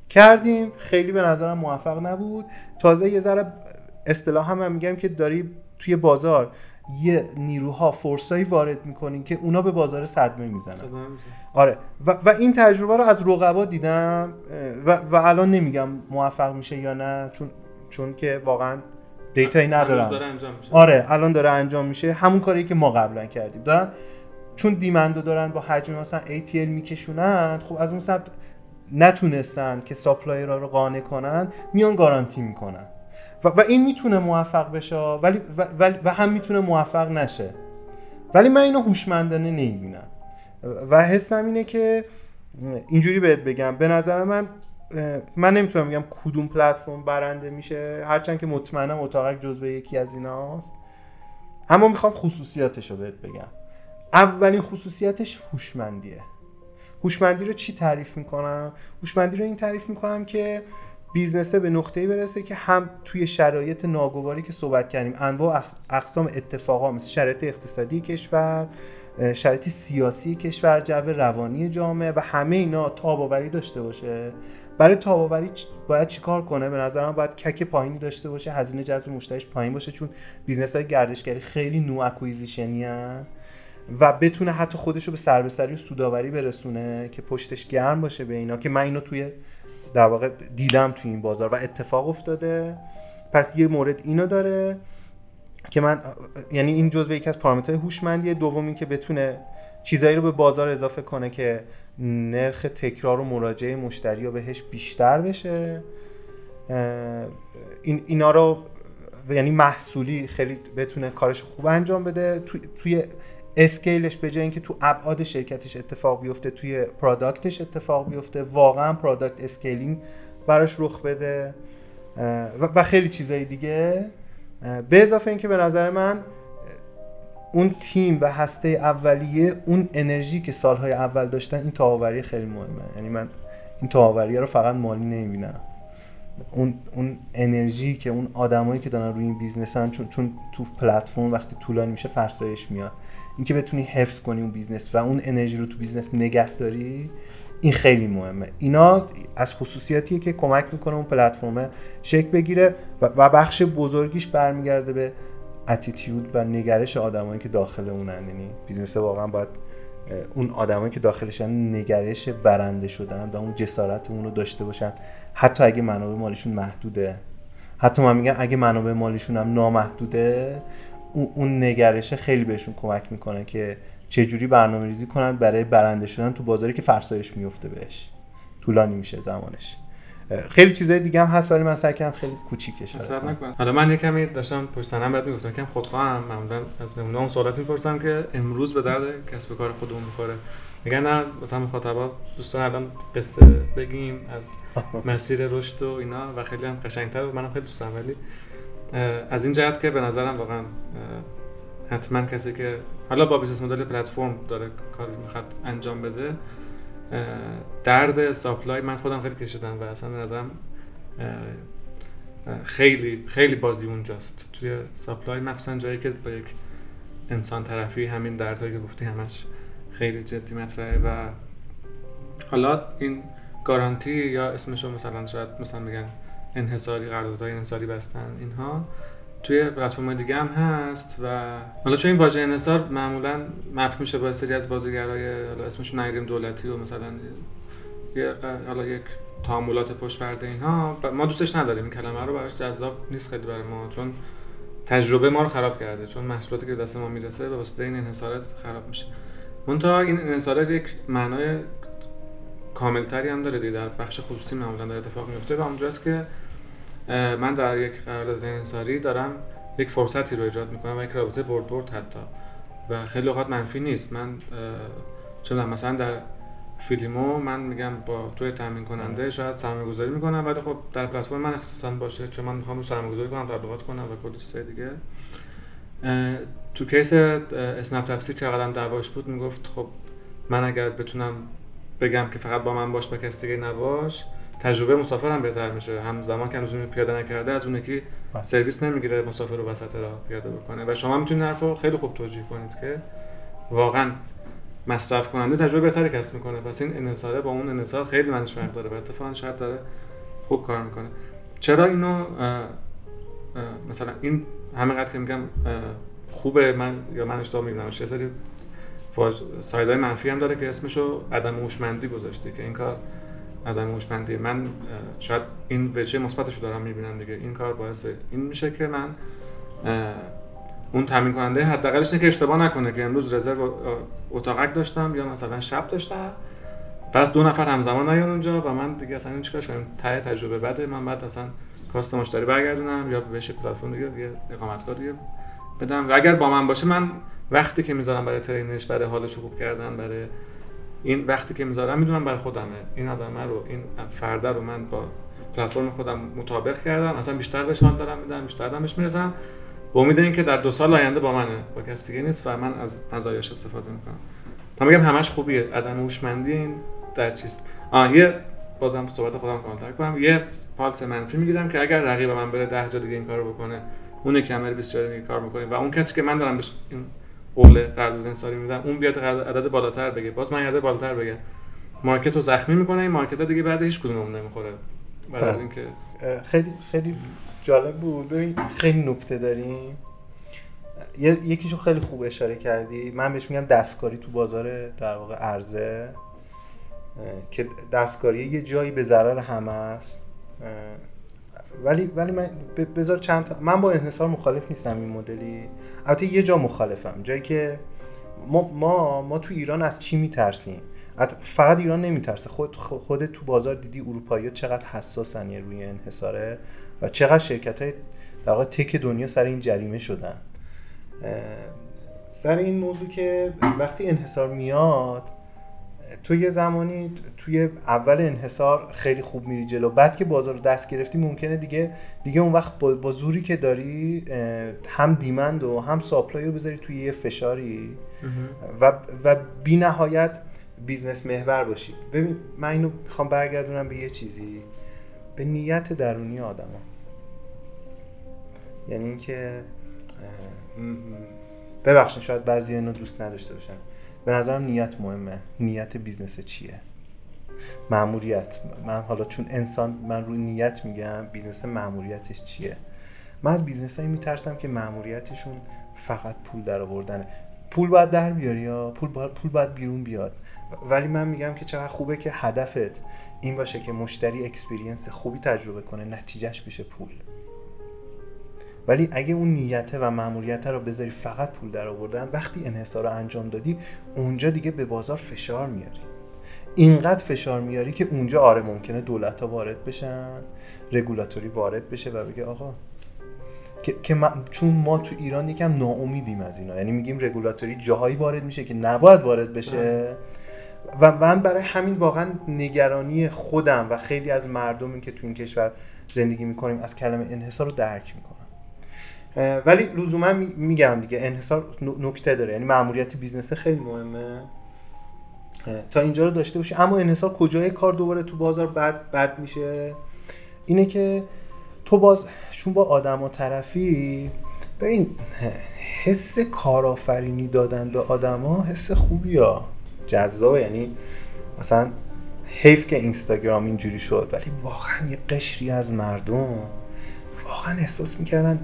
کردیم خیلی به نظرم موفق نبود. تازه یه ذره اصطلاح هم, هم میگم که داری توی بازار یه نیروها فورسایی وارد می‌کنین که اونا به بازار صدمه می‌زنن. آره. و, و این تجربه رو از رقبا دیدم و, و الان نمیگم موفق میشه یا نه چون چون که واقعا دیتایی ندارم. آره الان داره انجام میشه. همون کاری که ما قبلا کردیم. دارن چون دیمندو دارن با حجم مثلا ATL میکشونن خب از اون سمت نتونستن که ساپلایرها رو قانع کنن میان گارانتی می‌کنن. و, و این می‌تونه موفق بشه ولی و, ولی و هم می‌تونه موفق نشه. ولی من اینو هوشمندانه نمی‌بینم. و حسم اینه که اینجوری بهت بگم به نظر من من نمی‌تونم بگم کدوم پلتفرم برنده میشه. هرچند که مطمئنم اتاقک جزو یکی از ایناست. اما می‌خوام خصوصیاتش رو بهت بگم. اولین خصوصیتش هوشمندیه. هوشمندی رو چی تعریف می‌کنم؟ هوشمندی رو این تعریف می‌کنم که بیزنسه به نقطه‌ای برسه که هم توی شرایط ناگواری که صحبت کردیم انواع اقسام اتفاقا مثل شرایط اقتصادی کشور شرایط سیاسی کشور جو روانی جامعه و همه اینا تاباوری داشته باشه. برای تاباوری باید چیکار کنه؟ به نظرم باید کک پایینی داشته باشه هزینه جذب مشتریش پایین باشه چون business های گردشگری خیلی new acquisition ی و بتونه حتی خودش رو به سربسری و سودآوری برسونه که پشتش گرم باشه به اینا که من اینو توی در واقع دیدم توی این بازار و اتفاق افتاده. پس یه مورد اینو داره که من یعنی این جزء یکی از پارامترهای هوشمندیه دوم این که بتونه چیزایی رو به بازار اضافه کنه که نرخ تکرار و مراجعه مشتری رو بهش بیشتر بشه. این اینا رو یعنی محصولی خیلی بتونه کارش خوب انجام بده. توی, توی scale ش به جای اینکه تو ابعاد شرکتش اتفاق بیفته توی product ش اتفاق بیفته واقعا product scaling براش رخ بده. و خیلی چیزایی دیگه. به اضافه اینکه به نظر من اون تیم و هسته اولیه اون انرژی که سالهای اول داشتن این تاب‌آوری خیلی مهمه. یعنی من این تاب‌آوری رو فقط مالی نمی‌بینم. اون اون انرژی که اون آدمایی که دارن روی این business ن چون چون تو پلتفرم وقتی طولانی میشه فرسایش میاد. اینکه بتونی حفظ کنی اون business و اون انرژی رو تو business نگه داری این خیلی مهمه. اینا از خصوصیاتیه که کمک می‌کنه اون پلتفرم شکل بگیره و بخش بزرگیش برمیگرده به attitude و نگرش آدمایی که داخل اونن. یعنی business واقعا باید اون آدمایی که داخلشن نگرش برنده شدن و اون جسارت اون رو داشته باشن. حتی اگه منابع مالیشون محدوده. حتی من میگم اگه منابع مالیشون هم نامحدوده اون نگرشه خیلی بهشون کمک می‌کنه که چجوری برنامه ریزی کنن برای برنده شدن تو بازاری که فرسایش میفته بهش. طولانی میشه زمانش. خیلی چیزای دیگه هم هست ولی من سعی کردم خیلی کوچیکش حالا من یه کمی داشتم پشت سنم بعد می‌گفتم کم خودخواهم. معمولا از مهمونا اون سوالات می‌پرسم که امروز به درد کسب کار خودمون می‌خوره. میگن نه مثلا مخاطبا دوستان الان قصه بگیم از مسیر رشد و اینا و خیلی هم قشنگتر. منم خیلی دوست دارم ولی از این جهت که به نظرم واقعا حتما کسی که حالا با business model پلتفرم داره کاری می‌خواد انجام بده درد supply من خودم خیلی کشیدم و اصلا به نظرم خیلی خیلی بازی اونجاست. توی supply مخصوصا جایی که با یک انسان طرفی همین دردهایی که گفتی همش خیلی جدی مطرحه و حالا این گارانتی یا اسمشو مثلا شاید مثلا میگن انحصاری قراردادهای انحصاری بستن اینها. توی پلتفرم دیگه هم هست و حالا چون این واژه انحصار معمولا مفهوم میشه با سری از بازیگرای حالا اسمشون نگیریم دولتی و مثلا یه حالا یک تعاملات پشت پرده اینها ما دوستش نداریم این کلمه رو براش جذاب نیست خیلی برای ما چون تجربه ما رو خراب کرده چون محصولاتی که دست ما می‌رسه به واسطه این انحصارات خراب میشه. منتها این انحصارات یک معنای کاملتری هم داره دیگه. در بخش خصوصی معمولا در اتفاق میفته و اونجاست که من در یک قرارداد انحصاری دارم یک فرصتی رو ایجاد می‌کنم و یک رابطه برد برد حتی. و خیلی اوقات منفی نیست. من چون مثلا در فیلمو من میگم با توی تامین کننده شاید سرمایه گذاری می‌کنم ولی خب در پلتفرم من اختصاصا باشه چون من می‌خوام رو سرمایه گذاری کنم تبلیغات کنم و کلی چیزای دیگه. تو کیس اسنپ تپسی چقدر دعواش بود می‌گفت خب من اگر بتونم بگم که فقط با من باش با کسی دیگه نباش. تجربه مسافر هم بهتر میشه. هم زمان که از پیاده نکرده از اون که بله. سرویس نمی‌گیره مسافر رو وسط راه پیاده بکنه. و شما می‌تونید حرفو خیلی خوب توجیه کنید که واقعا مصرف کننده تجربه بهتری کسب می‌کنه. پس این انحصاره با اون انحصار خیلی منش فرق داره و اتفاقا شاید داره خوب کار می‌کنه. چرا اینو مثلا این همه قد که میگم خوبه من یا من اشتباه می‌بینم؟ یه سری سایدهای منفی هم داره که اسمشو عدم هوشمندی گذاشته که این کار عدم هوشمندی من شاید این وجه مثبتش رو دارم می‌بینم دیگه. این کار باعث این میشه که من اون تامین کننده حداقلش اینه که اشتباه نکنه که امروز رزرو اتاقک داشتم یا مثلا شب داشتم. پس دو نفر همزمان نیان اونجا و من دیگه اصلا این چیکار کنم ته تجربه بده. من بعد اصلا کاست مشتری برگردونم یا بهش پلتفرم دیگه دیگه اقامتگاه دیگه بدم. و اگر با من باشه من وقتی که می‌ذارم برای ترینش برای حالش خوب کردن برای این وقتی که می‌ذارم می‌دونم برای خودمه. این آدمه رو این فرده رو من با پلتفرم خودم مطابق کردم. اصلا بیشتر بهش حال دارم میدم بیشتر بهش می‌رسم. با امید اینکه در دو سال آینده با منه. با کسی دیگه نیست و من از مزایاش استفاده می‌کنم. تا میگم همش خوبیه. عدم هوشمندی این در چیست؟ آ یه بازم صحبت خودم کاملتر کنم. یه پالس منفی می‌گیرم که اگر رقیب من بره 10 جا دیگه این کارو بکنه اون که عمل 20 جا دیگه کار می‌کنه و اون کسی که من دارم بهش قول قرارداد انصاری میدم اون بیاد عدد بالاتر بگه. باز من عدد بالاتر بگه مارکت رو زخمی می‌کنه این مارکت ها دیگه بعد هیچ کدوم نمی‌خوره. بعد از بله. اینکه خیلی خیلی جالب بود. ببین خیلی نکته داریم. یکیشو خیلی خوب اشاره کردی. من بهش میگم دستکاری تو بازار در واقع عرضه. که دستکاری یه جایی به ضرر همه است. ولی ولی من بذار چند تا من با انحصار مخالف نیستم این مدلی. البته یه جا مخالفم. جایی که ما ما, ما تو ایران از چی میترسیم؟ از فقط ایران نمیترسه. خود خود تو بازار دیدی اروپایی چقدر حساسن روی انحصاره و چقدر شرکت های در واقع تک دنیا سر این جریمه شدن. سر این موضوع که وقتی انحصار میاد تو یه زمانی توی اول انحصار خیلی خوب میری جلو. بعد که بازار رو دست گرفتی ممکنه دیگه دیگه اون وقت با, زوری که داری هم demand و هم supply رو بذاری توی یه فشاری و, و بی نهایت business محور باشی. ببین من اینو می‌خوام برگردونم به یه چیزی. به نیت درونی آدم ها. یعنی اینکه ببخشید شاید بعضی اینو دوست نداشته باشن. به نظرم نیت مهمه. نیت business چیه؟ مأموریت من حالا چون انسان من روی نیت میگم business مأموریتش چیه؟ من از business هایی میترسم که مأموریتشون فقط پول در آوردنه. پول باید در بیاری یا پول باید, پول باید بیرون بیاد. ولی من میگم که چقدر خوبه که هدفت این باشه که مشتری experience خوبی تجربه کنه نتیجهش بشه پول. ولی اگه اون نیته و مأموریت رو بذاری فقط پول در آوردن وقتی انحصار رو انجام دادی اونجا دیگه به بازار فشار میاری. اینقدر فشار میاری که اونجا آره ممکنه دولت ها وارد بشن رگولاتوری وارد بشه و بگه آقا که, که چون ما تو ایران یکم ناامیدیم از اینا. یعنی میگیم رگولاتوری جاهایی وارد میشه که نباید وارد بشه. و من برای همین واقعا نگرانی خودم و خیلی از مردمی که تو این کشور زندگی می‌کنیم از کلمه انحصار رو درک می‌کنم. ولی لزوما میگم دیگه انحصار نکته داره. یعنی مأموریت business خیلی مهمه. تا اینجا رو داشته باشی. اما انحصار کجای کار دوباره تو بازار بد بد میشه؟ اینه که تو باز چون با آدم و طرفی ببین حس کارآفرینی دادن به آدما حس خوبی ها جذابه. یعنی مثلا حیف که اینستاگرام اینجوری شد ولی واقعا یه قشری از مردم. واقعا احساس می‌کردن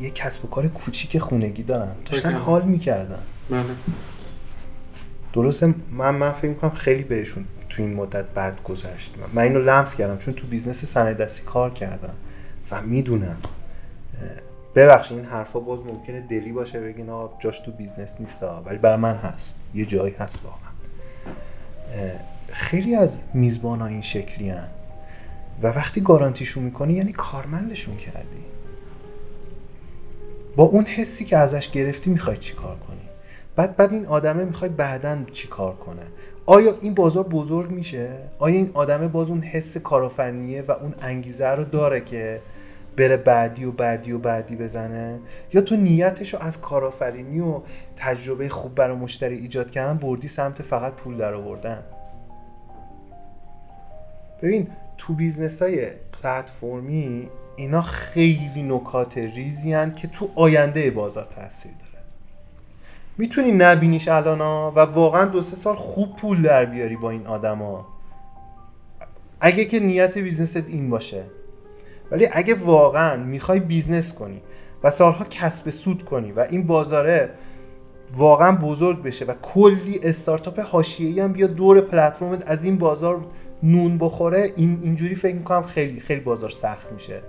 یه کسب و کار کوچیک خونگی دارن. داشتن حال می‌کردن. بله. درسته من من فکر می‌کنم خیلی بهشون تو این مدت بد گذشت. من اینو لمس کردم چون تو business صنایع دستی کار کردم و می‌دونم ببخشید این حرفا باز ممکنه دلی باشه بگین آقا جاش تو business نیست ولی برای من هست. یه جایی هست واقعا. خیلی از میزبان ها این شکلی هن. و وقتی گارانتیشون می‌کنی یعنی کارمندشون کردی. با اون حسی که ازش گرفتی می‌خوای چی کار کنی؟ بعد بعد این آدمه می‌خوای بعدا چی کار کنه؟ آیا این بازار بزرگ میشه؟ آیا این آدمه باز اون حس کارآفرینیه و اون انگیزه رو داره که بره بعدی و بعدی و بعدی بزنه؟ یا تو نیتش رو از کارآفرینی و تجربه خوب برای مشتری ایجاد کردن بردی سمت فقط پول در آوردن ببین تو business های پلتفرمی اینا خیلی نکات ریزی هن که تو آینده بازار تاثیر داره. می‌تونی نبینیش الان و واقعا دو سه سال خوب پول در بیاری با این آدما اگه که نیت business ت این باشه. ولی اگه واقعا می‌خوای business کنی و سالها کسب سود کنی و این بازاره واقعا بزرگ بشه و کلی استارتاپ حاشیه‌ای هم بیا دور پلتفرمت از این بازار نون بخوره این اینجوری فکر می‌کنم خیلی خیلی بازار سخت میشه.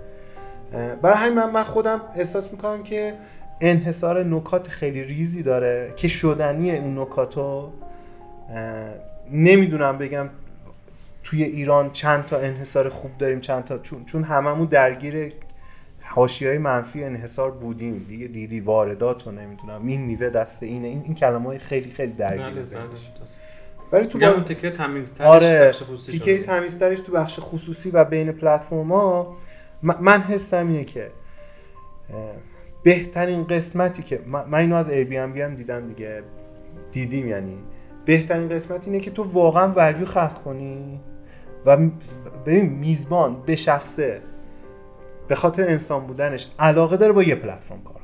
برای همین من, من خودم احساس می‌کنم که انحصار نکات خیلی ریزی داره که شدنی اون نکاتو نمی‌دونم بگم توی ایران چند تا انحصار خوب داریم چند تا چون چون هممون درگیر حاشیه های منفی انحصار بودیم. دیگه دیدی واردات رو نمی‌دونم این میوه دست اینه این این کلمه های خیلی خیلی درگیر بله، بله، ولی تو باز تیکه تمیزترش آره بخش خصوصی تیکه تمیزترش تو بخش خصوصی و بین پلتفرم ها من حسم اینه که بهترین قسمتی که من اینو از بی هم دیدم دیگه. دیدیم یعنی. بهترین قسمت اینه که تو واقعا ولیو خلق کنی و ببین میزبان به شخصه به خاطر انسان بودنش علاقه داره با یه پلتفرم کار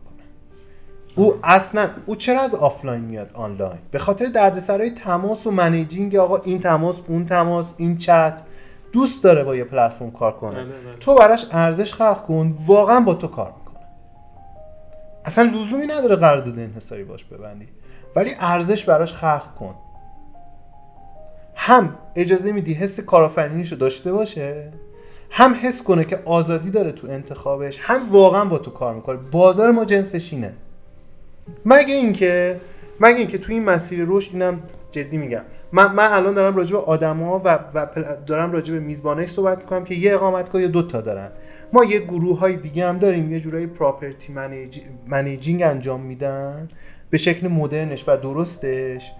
او اصلا او چرا از آفلاین میاد آنلاین؟ به خاطر دردسرای تماس و managing آقا این تماس اون تماس این چت. دوست داره با یه پلتفرم کار کنه. بله، بله. تو براش ارزش خلق کن واقعا با تو کار می‌کنه. اصلا لزومی نداره قرارداد انحصاری باش ببندی. ولی ارزش براش خلق کن. هم اجازه میدی حس کارآفرینیشو داشته باشه هم حس کنه که آزادی داره تو انتخابش هم واقعا با تو کار می‌کنه. بازار ما جنسش اینه مگه اینکه مگه اینکه تو این مسیر رشد اینم جدی میگم. من, من الان دارم راجع به آدما و, و دارم راجع به میزبانای صحبت می‌کنم که یه اقامتگاه یا دو تا دارن. ما یه گروه های دیگه هم داریم. یه جورایی پراپرتی منیجینگ انجام میدن. به شکل مدرنش و درستش.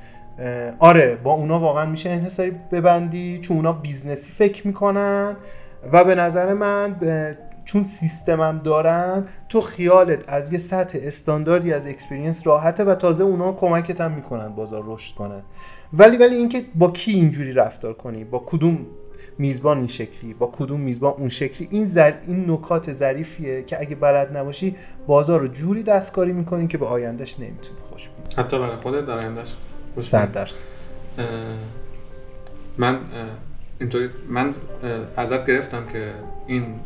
آره با اونا واقعا میشه انحصاری ببندی. چون اونا business ی فکر می‌کنن. و به نظر من چون سیستمم دارن تو خیالت از یه سطح استانداردی از experience راحته و تازه اونا کمکت هم می‌کنن بازار رشد کنه. ولی ولی اینکه با کی اینجوری رفتار کنی؟ با کدوم میزبان این شکلی؟ با کدوم میزبان اون شکلی؟ این زر... این نکات ظریفیه که اگه بلد نباشی بازار رو جوری دستکاری می‌کنی که به آیندهش نمی‌تونی خوش بید. حتی برای خودت در آیندهش؟ صد درصد. من اینطوری من ازت گرفتم که این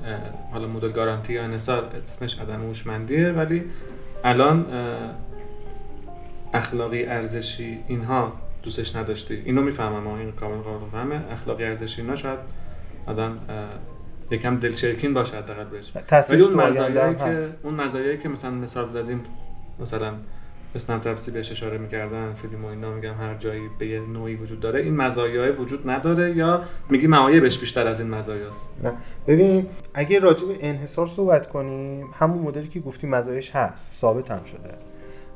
حالا مدل گارانتی یا انحصار اسمش عدم هوشمندیه ولی الان اخلاقی ارزشی اینها دوستش نداشتی. اینو می‌فهمم این کامل قابل فهمه. اخلاقی ارزشی اینا شاید آدم یکم دلچرکین باشه حداقل بهش. ولی اون مزایایی که اون مزایایی که مثلا مثال زدیم مثلا اسنپ تپسی بهش اشاره می‌کردن فیلم و اینا میگم هر جایی به یه نوعی وجود داره. این مزایای وجود نداره یا میگی معایبش بیشتر از این مزایاست؟ نه. ببین اگه راجع به انحصار صحبت کنیم همون مدلی که گفتی مزایش هست ثابت هم شده.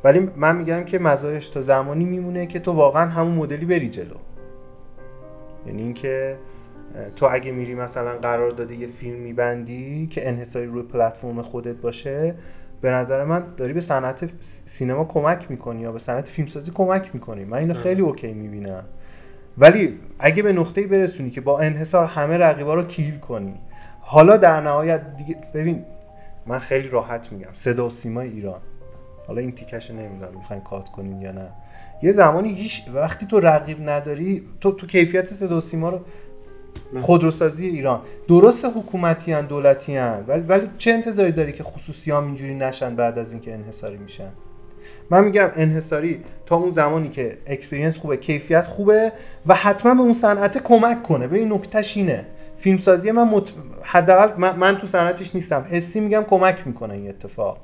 ولی من میگم که مزایش تا زمانی میمونه که تو واقعا همون مدلی بری جلو. یعنی اینکه تو اگه میری مثلا قرار داده یه فیلم میبندی که انحصاری روی پلتفرم خودت باشه به نظر من داری به صنعت سینما کمک می‌کنی یا به صنعت فیلمسازی کمک می‌کنی. من اینو خیلی اوکی می‌بینم. ولی اگه به نقطه برسونی که با انحصار همه رقیبا رو کیل کنی حالا در نهایت دیگه ببین من خیلی راحت میگم. صدا و سیما ایران. حالا این تیکش نمی‌دونم می‌خواین کات کنین یا نه. یه زمانی هیچ وقتی تو رقیب نداری تو تو کیفیت صدا و سیما رو خودروسازی ایران. درست حکومتی هن دولتی هن ولی, ولی چه انتظاری داری که خصوصی هم اینجوری نشن بعد از اینکه انحصاری میشن؟ من میگم انحصاری تا اون زمانی که experience خوبه کیفیت خوبه و حتما به اون صنعت کمک کنه. به این نکتهش اینه. فیلمسازی من مت... حداقل من, من تو صنعتش نیستم. حسی میگم کمک می‌کنه این اتفاق.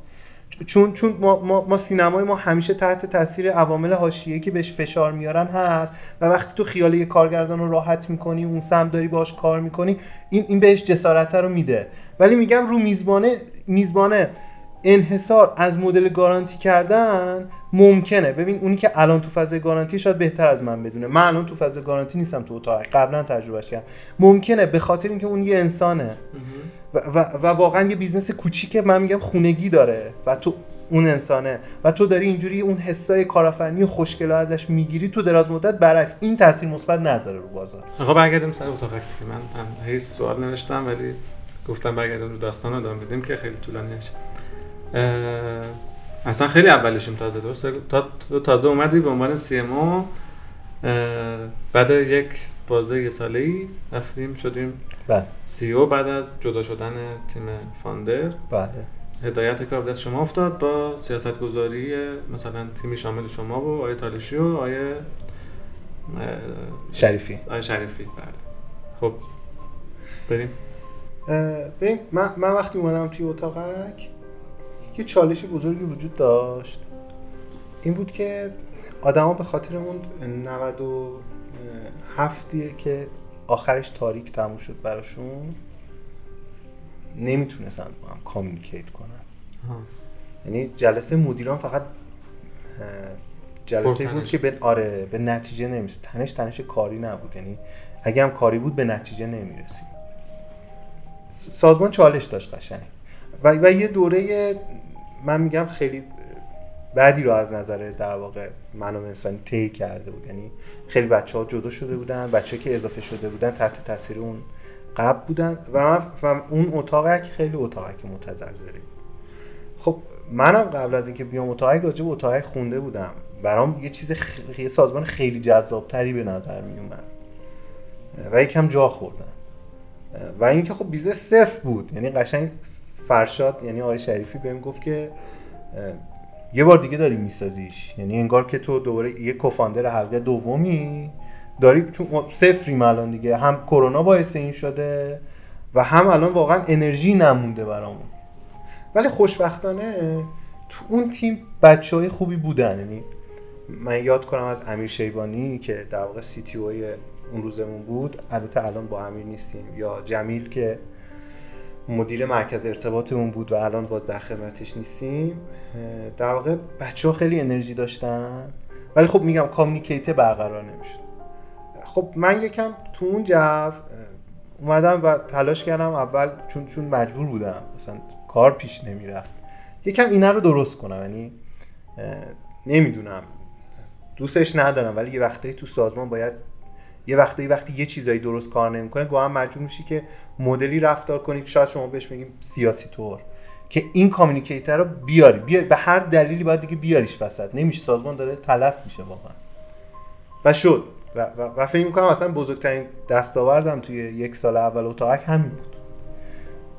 چون چون ما, ما, ما سینمای ما همیشه تحت تاثیر عوامل حاشیه‌ای که بهش فشار میارن هست و وقتی تو خیال یه کارگردان رو راحت می‌کنی اون سم داری باش کار می‌کنی این این بهش جسارت رو میده. ولی میگم رو میزبانه میزبانه انحصار از مدل گارانتی کردن ممکنه. ببین اونی که الان تو فاز گارانتی شاید بهتر از من بدونه. من الان تو فاز گارانتی نیستم تو اتاق. قبلا تجربهش کردم. ممکنه به خاطر اینکه اون یه انسانه. و, و, و واقعا یه business کوچیکه. من میگم خونگی داره و تو اون انسانه. و تو داری اینجوری اون حسای کارآفرینی خوشگلا ازش می‌گیری تو دراز مدت برعکس. این تاثیر مثبت نذاره رو بازار. خب برگردیم سر اتاق که من هیچ سوال نوشتم ولی گفتم برگردیم رو داستان ادامه بدیم که خیلی طولانی نشه اصلا خیلی اولشیم تازه درست تا تازه اومدی به عنوان CMO بعد یک بازه یه ساله ای رفتیم شدیم بله. سی او بعد از جدا شدن تیم فاندر. بله. هدایت کار دست شما افتاد با سیاست گذاری مثلا تیمی شامل شما و آیه تالشی و آیه شریفی. آیه شریفی بله. خب بریم. بریم من, من وقتی اومدم توی اتاقک یه چالش بزرگی وجود داشت. این بود که آدما به خاطر اون 97 که آخرش تاریک تموم شد براشون نمی‌تونستن با هم کامیونیکیت کنن. یعنی جلسه مدیران فقط جلسه بود که به آره به نتیجه نمی‌رسید تنش تنش کاری نبود. یعنی اگه هم کاری بود به نتیجه نمی‌رسید سازمان چالش داشت قشنگ. و, و یه دوره من میگم خیلی بعدی رو از نظر در واقع منو انسانی طی کرده بود. یعنی خیلی بچه ها جدا شده بودن بچه که اضافه شده بودن تحت تاثیر اون قبل بودن و, من اون اتاقک خیلی اتاقک متزلزلی خب منم قبل از اینکه بیام اتاقک راجع به اتاقک خونده بودم. برام یه چیز خ... سازمان خیلی جذابتری به نظر می اومد و یکم جا خوردن. و اینکه خب business صفر بود. یعنی قشنگ فرشاد یعنی آقای شریفی بهم گفت که یه بار دیگه داری میسازیش. یعنی انگار که تو دوباره یه co-founder حلقه دومی داری چون صفریم الان دیگه. هم کرونا باعث این شده و هم الان واقعا انرژی نمونده برامون. ولی خوشبختانه تو اون تیم بچه های خوبی بودن. یعنی من یاد کنم از امیر شیبانی که در واقع CTO اون روزمون بود. البته الان با امیر نیستیم. یا جمیل که مدیر مرکز ارتباطمون بود و الان باز در خدمتش نیستیم. در واقع بچه ها خیلی انرژی داشتن. ولی خب میگم کامیکیت برقرار نمی‌شد. خب من یکم تو اون جو اومدم و تلاش کردم اول چون چون مجبور بودم مثلا کار پیش نمی‌رفت. یکم اینا رو درست کنم یعنی نمی‌دونم. دوستش ندارم ولی یه وقتایی تو سازمان باید یه وقتی وقتی یه چیزایی درست کار نمی‌کنه گاهم مجبور میشی که مدلی رفتار کنی که شاید شما بهش بگیم سیاسی طور. که این communicator رو بیاری بیاری به هر دلیلی باید دیگه بیاریش وسط. نمیشه سازمان داره تلف میشه واقعا. و شد. و, و, و فکر می‌کنم اصلا بزرگترین دستاوردم توی یک سال اول اتاقک همین بود.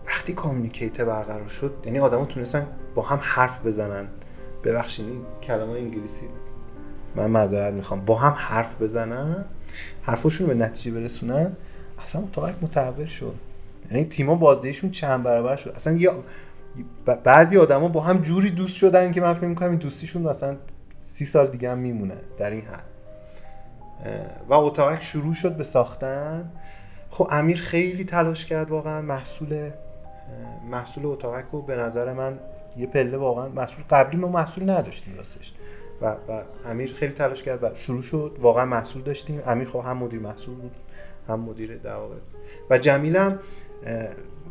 وقتی communicate برقرار شد یعنی آدما تونستن با هم حرف بزنن. ببخشید کلمه انگلیسی من معذرت می‌خوام. با هم حرف بزنن. حرفشون به نتیجه برسونن اصلا اتاقک متحول شد. یعنی تیما بازدهیشون چند برابر شد. اصلا یا بعضی آدما با هم جوری دوست شدن که من فکر می‌کنم این دوستیشون مثلا سی سال دیگه هم میمونه در این حد. و اتاقک شروع شد به ساختن. خب امیر خیلی تلاش کرد واقعا محصول محصول اتاقک رو به نظر من یه پله واقعا محصول قبلی ما محصول نداشتیم راستش. و, و امیر خیلی تلاش کرد و شروع شد. واقعا محصول داشتیم. امیر خب هم مدیر محصول بود هم مدیر در واقع. و جمیل هم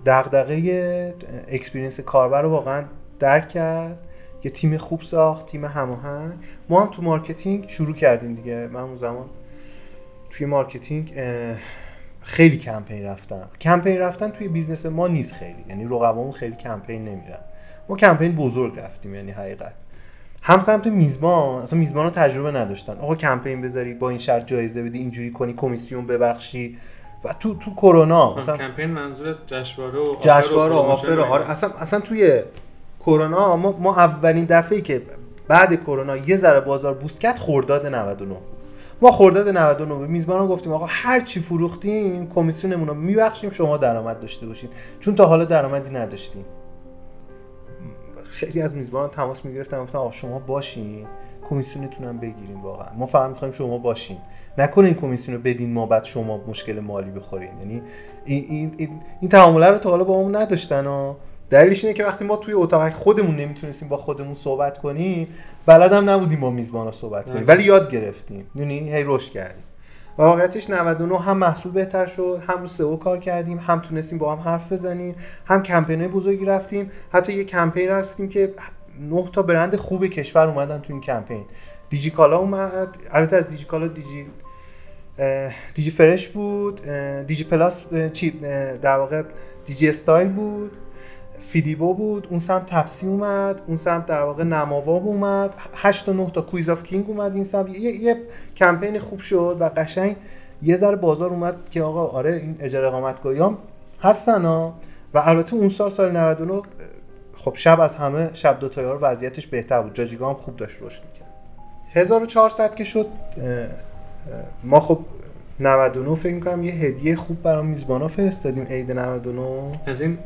دغدغه experience کاربر رو واقعا درک کرد. یه تیم خوب ساخت تیم هماهنگ. ما هم تو marketing شروع کردیم دیگه. من اون زمان توی marketing خیلی کمپین رفتم. کمپین رفتن توی business ما نیست خیلی. یعنی رقبامون خیلی کمپین نمیرن. ما کمپین بزرگ رفتیم یعنی حقیقت. هم سمت میزبان اصلا میزبان رو تجربه نداشتن. آقا کمپین بذاری با این شرط جایزه بدی اینجوری کنی کمیسیون ببخشی. و تو تو کرونا مثلا کمپین منظور جشنواره و جشنواره و offer آره اصلا اصلا توی کرونا ما, ما اولین دفعه که بعد کرونا یه ذره بازار boost کرد خرداد 99 ما خرداد 99 به میزبانان گفتیم آقا هر چی فروختیم کمیسیونمون رو میبخشیم شما درآمد داشته باشین. چون تا حالا درآمدی نداشتیم. خیلی از میزبانان تماس می‌گرفتن گفتن آقا شما باشین. کمیسیونتون هم بگیریم واقعا. ما فقط می‌خوایم شما باشین. نکنه این کمیسیون رو بدین ما بعد شما مشکل مالی بخورین. یعنی این این این, این تعامله رو تا حالا با همون نداشتن و دلیلش اینه که وقتی ما توی اتاق خودمون نمی‌تونستیم با خودمون صحبت کنیم بلدم نبودیم با میزبانا صحبت کنیم. ولی یاد گرفتیم. یعنی هی رشد کردیم. و واقعیتش 99 هم محصول بهتر شد هم رو SEO کار کردیم هم تونستیم با هم حرف بزنیم هم کمپینای بزرگی رفتیم. حتی یه کمپین رفتیم که 9 تا برند خوب کشور اومدن تو این کمپین. دیجیکالا اومد. البته از دیجیکالا دیجی دیجی فرش بود دیجی پلاس چی در واقع دیجی استایل بود. فیدیبو بود اون سمت تپسی اومد اون سمت در واقع نماواب اومد. 8 تا 9 تا کویز آف کینگ اومد این سمت. یه, یه کمپین خوب شد و قشنگ یه ذره بازار اومد که آقا آره این اجاره اقامتگاهی هم هستن ها. و البته اون سال سال 99 خب شب از همه شب دو تایار وضعیتش بهتر بود. جاجیگا هم خوب داشت رشد می‌کرد. 1400 که شد ما خب 99 فکر می‌کنم یه هدیه خوب برای میزبانا فرستادیم عید 99 از این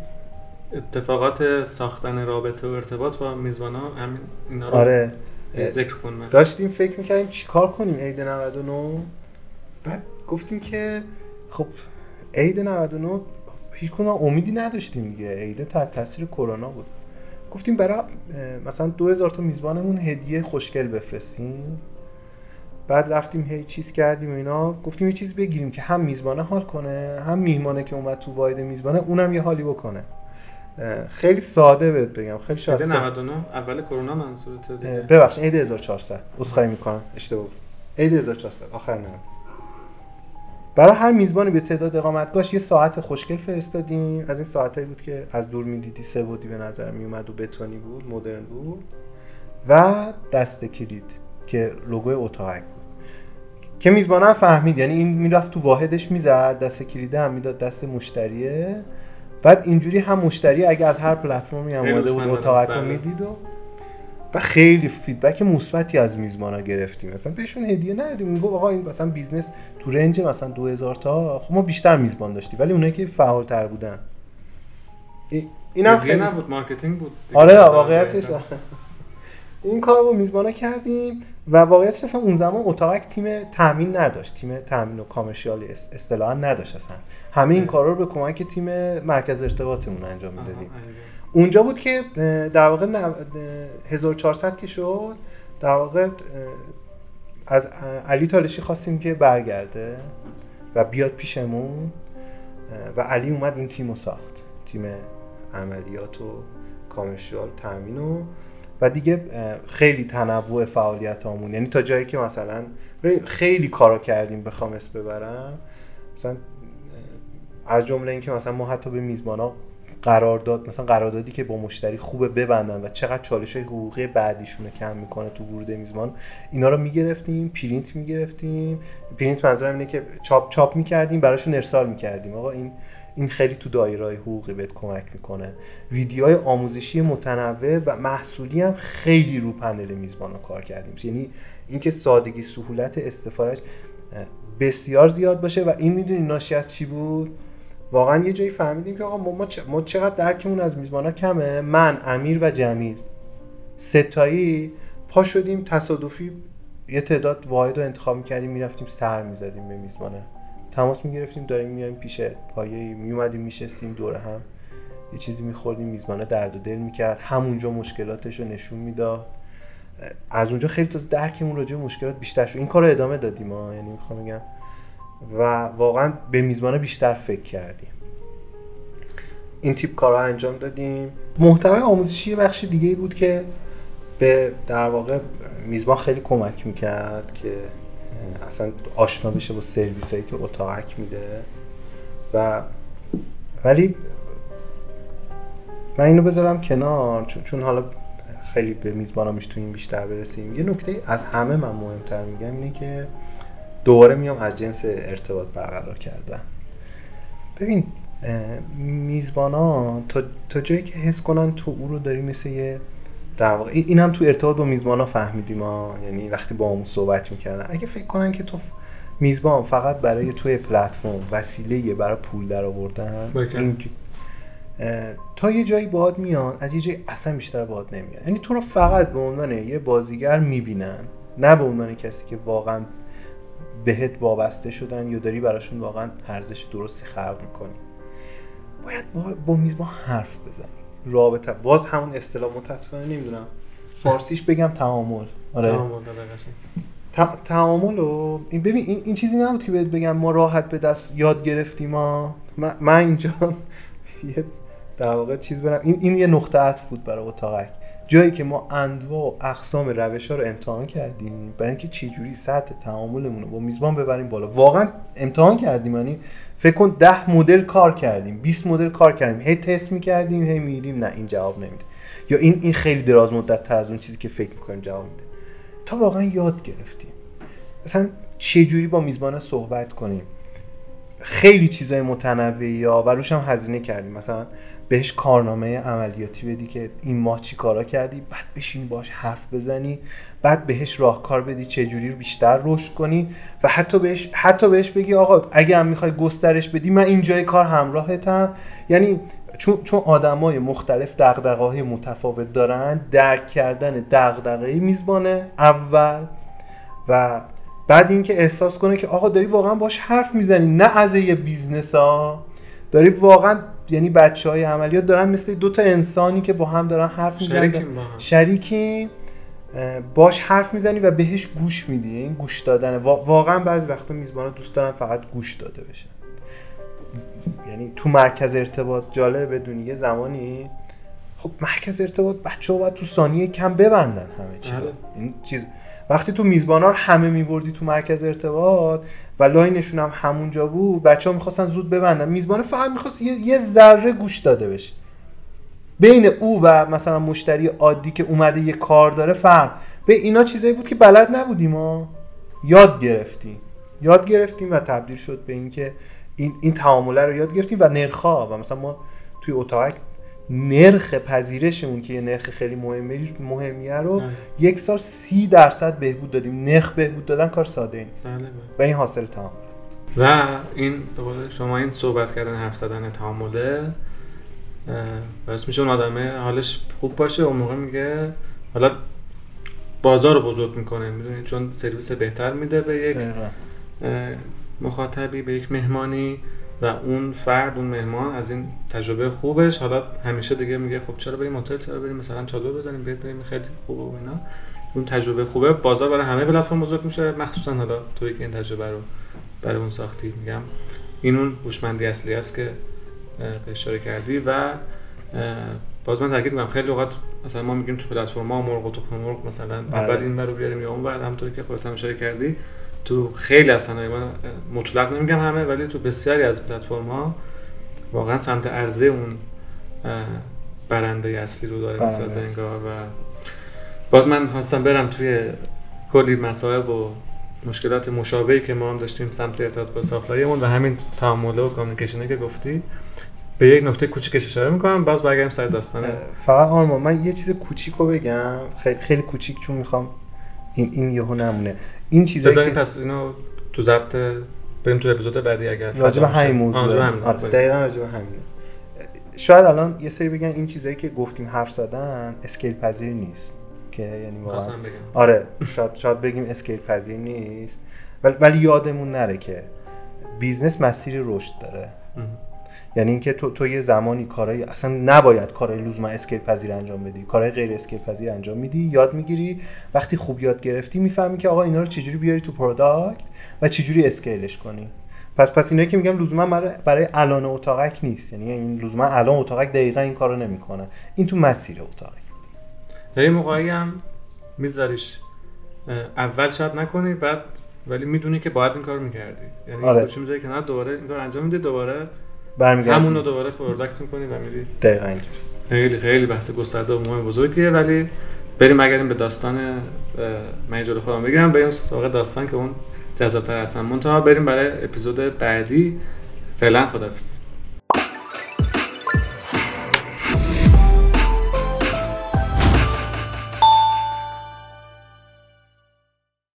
اتفاقات ساختن رابطه و ارتباط با میزبانا همین اینا رو آره. ذکر کن داشتیم فکر می‌کردیم چیکار کنیم عید 99 بعد گفتیم که خب عید 99 هیچ امیدی نداشتیم دیگه. عید تحت تاثیر کرونا بود. گفتیم برای مثلا 2000 تا میزبانمون هدیه خوشگل بفرستیم. بعد رفتیم هی چیز کردیم و اینا. گفتیم یه چیز بگیریم که هم میزبانه حال کنه هم میهمانه که اومد تو واید میزبانه اونم یه حالی بکنه. خیلی ساده بهت بگم خیلی شاید 99 اول کرونا منظورته دیگه. ببخشید عید 1400 عذرخواهی می‌کنم اشتباه بود. عید 1400 آخر 90 برای هر میزبانی به تعداد اقامتگاهش یه ساعت خوشگل فرستادیم. از این ساعتایی بود که از دور می‌دیدی سه بودی به نظر میومد و بتونی بود مدرن بود. و دست کلید که لوگوی اتاقک بود. که میزبانه فهمید یعنی این می‌رفت تو واحدش می‌زد دست کلیده هم می‌داد دست مشتریه. بعد اینجوری هم مشتری اگه از هر پلتفرمی هم اومده بود اتاقک رو بله. می‌دید و و خیلی feedback مثبتی از میزبانا گرفتیم. مثلا بهشون هدیه ندادیم. میگم آقا این مثلا business تو range مثلا 2000 تا. خب ما بیشتر میزبان داشتیم ولی اونایی که فعال تر بودن اینم خیلی نبود marketing بود. آره واقعیتش این کار رو با میزبانا کردیم و واقعیتش اون زمان اتاقک تیم تامین نداشت. تیم تامین و commercial اصطلاحا نداشت اصلا. همه این کارا رو به کمک تیم مرکز ارتباطمون انجام می‌دادیم. اونجا بود که در واقع 1400 که شد در واقع از علی تالشی خواستیم که برگرده و بیاد پیشمون و علی اومد این تیم رو ساخت. تیم عملیات و کامرشیال تامین و و دیگه خیلی تنوع فعالیت همون یعنی تا جایی که مثلا خیلی کارا کردیم بخوام اسم ببرم. مثلا از جمله اینکه مثلا ما حتی به میزبانا قرارداد مثلا قراردادی که با مشتری خوبه ببندن و چقدر چالش حقوقی بعدیشون رو کم می‌کنه تو ورود میزبان اینا رو می‌گرفتیم پرینت می‌گرفتیم. پرینت منظورم اینه که چاپ چاپ می‌کردیم براشون ارسال می‌کردیم. آقا این این خیلی تو دایره های حقوقی بهت کمک می‌کنه. ویدیوهای آموزشی متنوع و محصولی هم خیلی رو پنل میزبان رو کار کردیم یعنی اینکه سادگی سهولت استفادهش بسیار زیاد باشه و این می‌دونی ناشی از چی بود؟ واقعا یه جایی فهمیدیم که آقا ما, ما چقدر درکمون از میزبانا کمه؟ من امیر و جمیل. ستایی پا شدیم تصادفی یه تعداد واحد رو انتخاب می‌کردیم می‌رفتیم سر می‌زدیم به میزبانه. تماس می‌گرفتیم داریم میایم پیش پایه میومدیم میشستیم دور هم. یه چیزی میخوردیم میزبانه درد و دل می‌کرد. همونجا مشکلاتش رو نشون می‌داد. از اونجا خیلی تازه درکمون راجع مشکلات بیشتر شد. این کار رو ادامه دادیم ها یعنی می‌خوام بگم. و واقعا به میزبانه بیشتر فکر کردیم. این تیپ کارها انجام دادیم. محتوای آموزشی یه بخش دیگه بود که به در واقع میزبان خیلی کمک می‌کرد که اصلا آشنا بشه با سرویس هایی که اتاقک میده. و ولی من اینو بذارم کنار چون, حالا خیلی به میزبانا می‌تونیم بیشتر برسیم. یه نکته از همه من مهمتر میگم اینه که دوباره میام از جنس ارتباط برقرار کردن. ببین میزبانا تا, تا جایی که حس کنن تو او رو داری مثل یه در واقع این هم تو ارتباط با میزبانا فهمیدیم ها یعنی وقتی با همون صحبت می‌کردن. اگه فکر کنن که تو میزبان فقط برای توی پلتفرم وسیله برای پول در آوردن این تا یه جایی باهات میان از یه جایی اصلا بیشتر باهات نمیان یعنی تو رو فقط به عنوان یه بازیگر می‌بینن. نه به عنوان کسی که واقعا بهت وابسته شدن یا داری براشون واقعا ارزش درستی خلق می‌کنی. باید با, با میزبان حرف بزنی. رابطه. باز همون اصطلاح متاسفانه نمی‌دونم. فارسیش بگم تعامل. آره. تعامل و این ببین این, این چیزی نبود که بهت بگم ما راحت به دست یاد گرفتیم ما من اینجا یه در واقع چیز برم. این, این یه نقطه عطف بود برای اتاقک. جایی که ما انواع و اقسام روش ها رو امتحان کردیم برای اینکه چه جوری سطح تعاملمون رو با میزبان ببریم بالا. واقعا امتحان کردیم یعنی فکر کن 10 مدل کار کردیم 20 مدل کار کردیم هی تست می‌کردیم هی میدیم نه این جواب نمیده. یا این این خیلی دراز مدت تر از اون چیزی که فکر می‌کنیم جواب میده. تا واقعا یاد گرفتیم. اصلا چه جوری با میزبان صحبت کنیم؟ خیلی چیزای متنوعی یا و روش هم هزینه کردیم. مثلا بهش کارنامه عملیاتی بدی که این ماه چی کارا کردی؟ بعد بشین باش حرف بزنی بعد بهش راهکار بدی چه جوری رو بیشتر رشد کنی و حتی بهش حتی بهش بگی آقا اگه هم می‌خوای گسترش بدی من اینجای کار همراهتم. یعنی چون چون آدمای مختلف دغدغه‌های متفاوت دارن درک کردن دغدغه میزبانه اول و بعد اینکه احساس کنه که آقا داری واقعا باش حرف می‌زنی نه از یه business ها داری واقعا یعنی بچه های عملیات دارن مثل دو تا انسانی که با هم دارن حرف می‌زنن. شریکی باش حرف می‌زنی و بهش گوش میدی. این گوش دادن. واقعا بعضی وقتا میزبانا دوست دارن فقط گوش داده بشه یعنی تو مرکز ارتباط جالب بدونی یه زمانی خب مرکز ارتباط بچه ها باید تو ثانیه کم ببندن همه چی آره. این چیز وقتی تو میزبانا رو همه میبردی تو مرکز ارتباط و لاینشون هم همونجا بود بچه ها می‌خواستن زود ببندن. میزبان فقط می‌خواست یه, ذره گوش داده بشه. بین او و مثلا مشتری عادی که اومده یه کار داره فرق. به اینا چیزایی بود که بلد نبودیم ما. یاد گرفتیم. یاد گرفتیم و تبدیل شد به اینکه این این تعامله رو یاد گرفتیم و نرخا و مثلا ما توی اتاق نرخ پذیرشمون که یه نرخ خیلی مهمی مهمیه رو یک سال سی درصد بهبود دادیم. نرخ بهبود دادن کار ساده نیست. بله، بله. و این حاصل تعامل. و این شما این صحبت کردن حرف زدن تعامله باعث میشه اون آدمه حالش خوب باشه. اون موقع میگه حالا بازار رو بزرگ می‌کنه. می‌دونید چون سرویس بهتر میده به یک مخاطبی به یک مهمانی. و اون فرد اون مهمان از این تجربه خوبش. حالا همیشه دیگه میگه خب چرا بریم هتل؟ چرا بریم مثلا چادر بزنیم؟ بیت بریم خیلی خوبه و اینا. اون تجربه خوبه. بازار برای همه پلتفرم بزرگ میشه مخصوصا حالا توی که این تجربه رو برای اون ساختی میگم. این اون هوشمندی اصلی است که به اشاره کردی و باز من تاکید می‌کنم خیلی اوقات مثلا ما میگیم تو پلتفرم ما مرغ و تخم مرغ مثلا بله. اول این رو بیاریم یا اون بعد همونطوری که خودت هم اشاره کردی. تو خیلی از صنایع من مطلق نمیگم همه ولی تو بسیاری از پلتفرم ها واقعا سمت عرضه اون برنده اصلی رو داره می‌سازه. انگار و باز من خواستم برم توی کلی مسائل و مشکلات مشابهی که ما هم داشتیم سمت ارتباط با ساختاریمون و همین تعامله و کامیونیکیشنی که گفتی به یک نکته کوچیکش اشاره می‌کنم. باز برگردیم سر داستان فقط آرمان من یه چیز کوچیک رو بگم. خیلی خیلی کوچیک چون می‌خوام این این یهو نمونه. این چیزایی که پس اینو تو ضبط بریم تو اپیزود بعدی اگر راجع به همین موضوع. آره دقیقا راجع به همین. شاید الان یه سری بگن این چیزایی که گفتیم حرف زدن scale پذیر نیست که یعنی واقعا آره شاید شاید بگیم scale پذیر نیست. ولی, ولی یادمون نره که business مسیر رشد داره. یعنی اینکه تو تو یه زمانی کارهای اصلا نباید کارهای لزوما scale پذیر انجام بدی. کارهای غیر scale پذیر انجام میدی یاد می‌گیری وقتی خوب یاد گرفتی می‌فهمی که آقا اینا رو چجوری بیاری تو product و چجوری scale ش کنی. پس پس اینایی که میگم لزوما برای, الان اتاقک نیست. یعنی این لزوما الان اتاقک دقیقا این کارو نمی‌کنه. این تو مسیر اتاقک. یه موقعی هم میذاریش. اول شاید نکنی بعد ولی می‌دونی که باید این کار می‌کردی. یعنی آره. کنار دوباره این کار انجام میدی دوباره برمیگردی. همون رو دوباره product می‌کنی و میری. دقیقا اینجوری. خیلی خیلی بحث گسترده و مهم بزرگیه ولی بریم برگردیم به داستان من جلو خودم بگیرم بریم سراغ داستان که اون جذابتر هستن. منتها بریم برای اپیزود بعدی. فعلا خدافظ